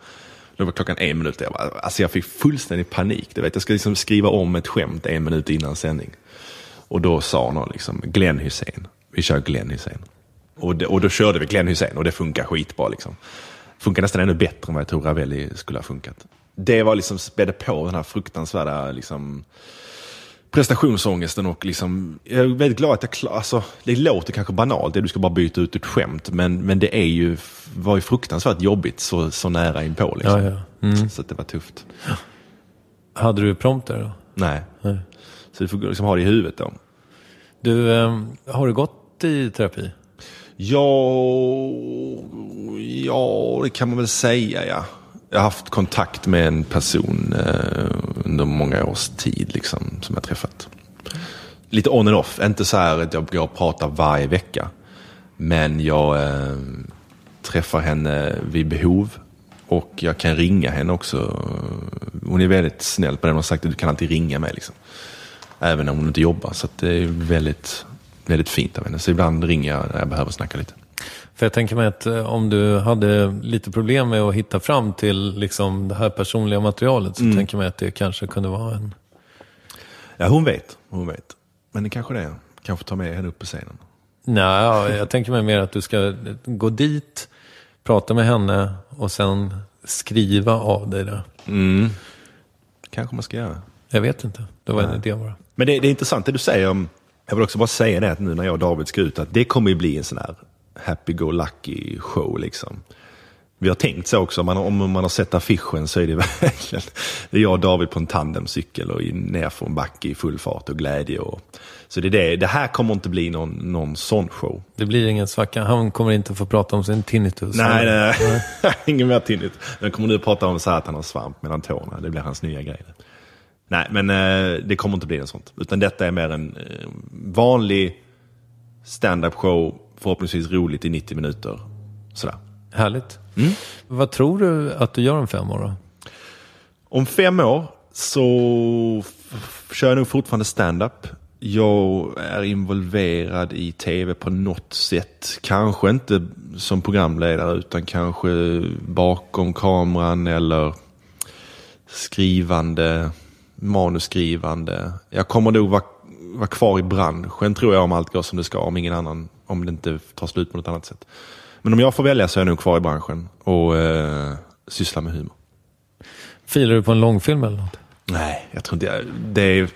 Då var klockan en minut. Jag, bara, alltså jag fick fullständig panik. Du vet. Jag ska liksom skriva om ett skämt en minut innan sändning. Och då sa någon liksom, Glenn Hussein. Vi kör Glenn Hussein. Och, det, och då körde vi Glenn Hussein och det funkar skitbra. Liksom. Funkar nästan ännu bättre än vad jag tror Ravelli skulle ha funkat. Det var liksom spädde på den här fruktansvärda liksom, prestationsångesten och liksom, jag är väldigt glad att jag klar, alltså, det låter kanske banalt, det du ska bara byta ut ett skämt, men, men det är ju, var ju fruktansvärt jobbigt så, så nära inpå. Liksom. Ja, ja. Mm. Så det var tufft. Hade du prompter då? Nej. Nej. Så du får liksom ha det i huvudet då. Du, eh, har du gått i terapi? Ja, ja, det kan man väl säga ja. Jag har haft kontakt med en person eh, under många års tid liksom, som jag träffat. Lite on and off, inte så här att jag går och pratar varje vecka. Men jag eh, träffar henne vid behov och jag kan ringa henne också. Hon är väldigt snäll på det. Hon har sagt att du kan alltid ringa mig. Liksom. Även om hon inte jobbar. Så att det är väldigt, väldigt fint av henne. Så ibland ringer jag när jag behöver snacka lite. För jag tänker mig att eh, om du hade lite problem med att hitta fram till liksom, det här personliga materialet så Mm. tänker mig att det kanske kunde vara en... Ja, hon vet. Hon vet. Men det kanske det är. Kanske ta med henne upp på scenen. Nej, ja, jag tänker mig mer att du ska gå dit, prata med henne och sen skriva av dig det. Mm. Kanske man ska göra. Jag vet inte, det var en idé bara. Men det, det är intressant det du säger om, jag vill också bara säga det att nu när jag och David ska ut, att det kommer ju bli en sån här happy-go-lucky show liksom. Vi har tänkt så också, om man, om man har sett affischen så är det <laughs> verkligen, det är jag och David på en tandemcykel och nerför en backe i full fart och glädje. Och, så det, är det, det här kommer inte bli någon, någon sån show. Det blir ingen svacka. Han kommer inte få prata om sin tinnitus. Nej, nej, <laughs> ingen mer tinnitt. Men kommer nu prata om så här att han har svamp mellan tårna. Det blir hans nya grej. Nej, men eh, det kommer inte bli något sånt. Utan detta är mer en eh, vanlig stand-up show. Förhoppningsvis roligt i 90 minuter. Sådär. Härligt. Mm. Vad tror du att du gör om fem år då? Om fem år så kör jag nog fortfarande stand-up. Jag är involverad i tv på något sätt. Kanske inte som programledare utan kanske bakom kameran eller skrivande, manusskrivande. Jag kommer nog vara, vara kvar i branschen tror jag om allt går som det ska. Om ingen annan, om det inte tar slut på något annat sätt. Men om jag får välja så är jag nog kvar i branschen och eh, syssla med humor. Filar du på en långfilm eller något? Nej, jag tror inte jag, det är,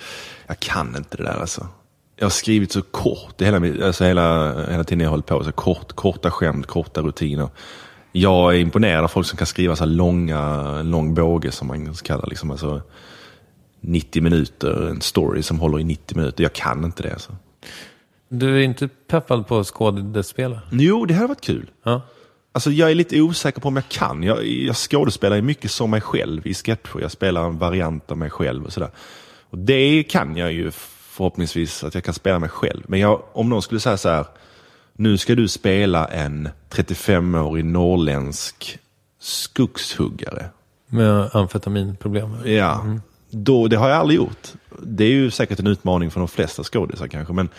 jag kan inte det där alltså. Jag har skrivit så kort, hela, alltså hela, hela tiden jag har hållit på, så kort, korta skämt, korta rutiner. Jag är imponerad av folk som kan skriva så långa, lång båge som man kallar liksom, alltså 90 minuter, en story som håller i 90 minuter. Jag kan inte det alltså. Du är inte peppad på skådespela? Jo, det hade varit kul. Ja. Alltså jag är lite osäker på om jag kan. Jag, jag skådespelar ju mycket som mig själv i sketcher. Jag spelar en variant av mig själv och sådär. Och det kan jag ju förhoppningsvis att jag kan spela mig själv. Men jag, om någon skulle säga så här. Nu ska du spela en 35-årig norrländsk skogshuggare. Med amfetaminproblem? Ja, då, det har jag aldrig gjort. Det är ju säkert en utmaning för de flesta skådisar kanske. Men,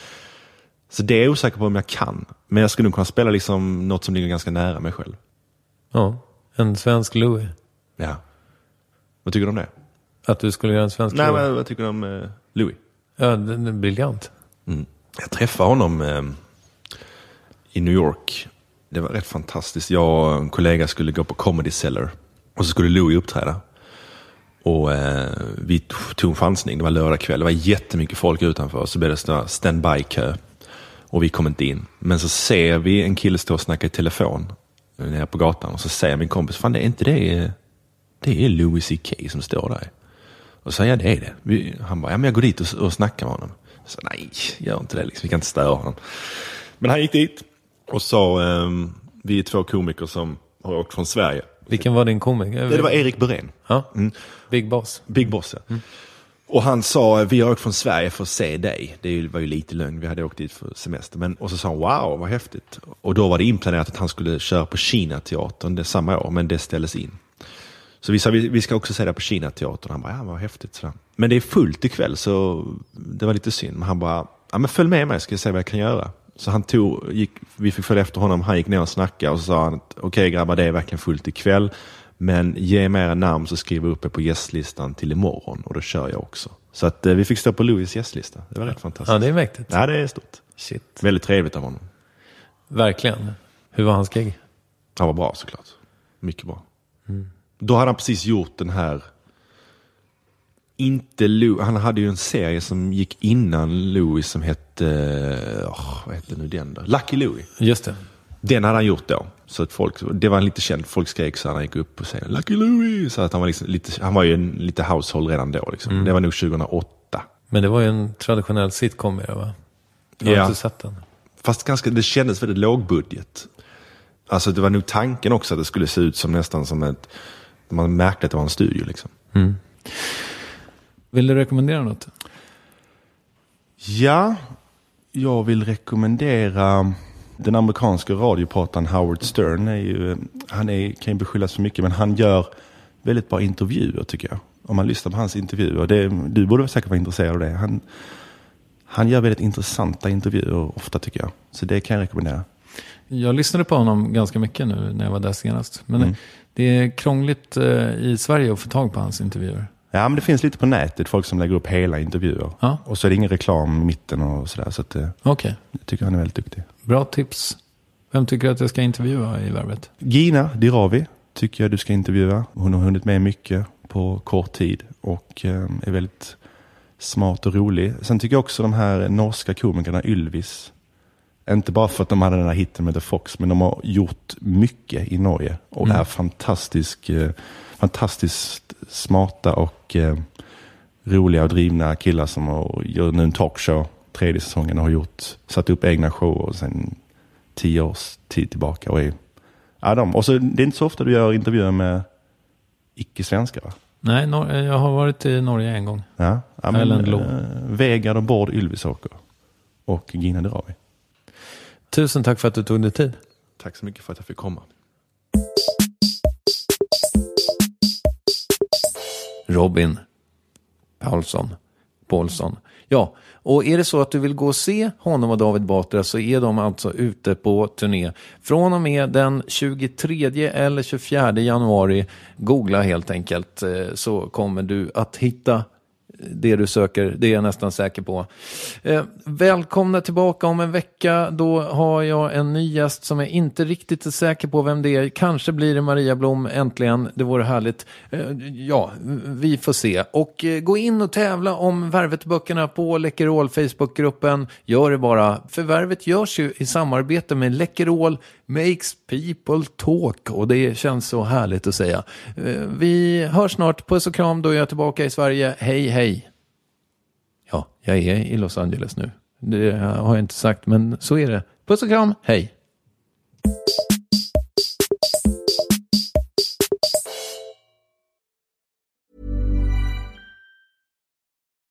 så det är jag osäker på om jag kan. Men jag skulle nog kunna spela liksom något som ligger ganska nära mig själv. Ja. En svensk Louis. Ja. Vad tycker du om det? Att du skulle göra en svensk Nej, Louis? men vad tycker du om eh, Louis? Ja, den är briljant. Jag träffade honom eh, i New York. Det var rätt fantastiskt. Jag och en kollega skulle gå på Comedy Cellar. Och så skulle Louis uppträda. Och eh, vi tog en chansning. Det var lördag kväll. Det var jättemycket folk utanför. Så blev det stand-by-kö. Och vi kom inte in. Men så ser vi en kille stå och snacka i telefon. eh, Nere på gatan. Och så säger min kompis, fan det är inte det. eh, Det är Louis CK som står där. Och så säger jag, det är det. Vi, han bara, ja men jag går dit och, och snackar med honom. Så nej, gör inte det liksom. Vi kan inte störa honom. Men han gick dit och sa, ehm, vi är två komiker som har åkt från Sverige. Vilken var din komiker? Det var Erik Berén. Ja. Big Boss. Big Boss ja. Och han sa, vi har åkt från Sverige för att se dig. Det var ju lite lögn, vi hade åkt dit för semester. Men, och så sa han, wow vad häftigt. Och då var det inplanerat att han skulle köra på Kina-teatern det samma år, men det ställdes in. Så vi sa, vi, vi ska också se det på Kina-teatern. Han bara, ja vad häftigt. Sådär. Men det är fullt ikväll, så det var lite synd. Men han bara, ja men följ med mig ska jag se vad jag kan göra. Så han tog, gick, vi fick följa efter honom, han gick ner och snackade och så sa han, okej okej grabbar det är verkligen fullt ikväll. Men ge mig era namn så skriver jag upp er på gästlistan till imorgon och då kör jag också. Så att eh, vi fick stå på Louis gästlista. Det var rätt fantastiskt. Ja, det är mäktigt. Ja, det är stort. Shit. Väldigt trevligt av honom. Verkligen. Hur var hans gig? Han var bra såklart. Mycket bra. Då hade han precis gjort den här... Inte Lou, han hade ju en serie som gick innan Louis som hette... Oh, vad hette nu den då? Lucky Louie. Just det. Den hade han gjort då. Så att folk, det var lite känt. Folk skrek så han gick upp och säger Lucky Louie. Så att han var, liksom lite, han var ju en, lite household redan då. Liksom. Det var nog 2008. Men det var ju en traditionell sitcom mer va? Jag har Ja. inte sett den. Fast ganska, det kändes väldigt lågbudget. Alltså det var nog tanken också att det skulle se ut som nästan som ett... Man märkte att det var en studio liksom. Vill du rekommendera något? Ja, jag vill rekommendera den amerikanska radioprataren Howard Stern. Är ju, han är, kan ju beskyllas för mycket, men han gör väldigt bra intervjuer tycker jag. Om man lyssnar på hans intervjuer. Det, du borde säkert vara intresserad av det. Han, han gör väldigt intressanta intervjuer ofta tycker jag. Så det kan jag rekommendera. Jag lyssnade på honom ganska mycket nu när jag var där senast. Men det är krångligt eh, i Sverige att få tag på hans intervjuer. Ja, men det finns lite på nätet, folk som lägger upp hela intervjuer. Ja. Och så är det ingen reklam i mitten och sådär. Så att, eh, Okej, jag tycker han är väldigt duktig. Bra tips. Vem tycker du att jag ska intervjua i Värvet? Gina Dirawi tycker jag du ska intervjua. Hon har hunnit med mycket på kort tid och eh, är väldigt smart och rolig. Sen tycker jag också de här norska komikerna Ylvis. Inte bara för att de hade den här hitten med The Fox, men de har gjort mycket i Norge och är fantastisk, eh, fantastiskt smarta och eh, roliga och drivna killar som gör nu en talkshow tredje säsongen och har gjort, satt upp egna shower sen tio års tid tillbaka. Och, är, ja, de, och så, det är inte så ofta du gör intervjuer med icke-svenskar va? Nej, Nor- jag har varit i Norge en gång. Ja, ja men, eh, Vegard och Bård Ylvisåker och Gina Dirawi. Tusen tack för att du tog dig tid. Tack så mycket för att jag fick komma. Robin Paulsson. Paulsson. Ja, och är det så att du vill gå och se honom och David Batra så är de alltså ute på turné. Från och med den 23 eller 24 januari, googla helt enkelt, eh, så kommer du att hitta det du söker, det är jag nästan säker på. Eh, välkomna tillbaka om en vecka. Då har jag en ny gäst som jag inte riktigt är säker på vem det är. Kanske blir det Maria Blom äntligen. Det vore härligt. Eh, ja, vi får se. Och eh, gå in och tävla om Värvet-böckerna på Läkerol Facebookgruppen. Gör det bara. För Värvet görs ju i samarbete med Läkerol Makes people talk och det känns så härligt att säga. Eh, vi hörs snart. Puss och kram, då är jag tillbaka i Sverige. Hej, hej. Ja, jag är i Los Angeles nu. Det har jag inte sagt, men så är det. Puss och kram, hej.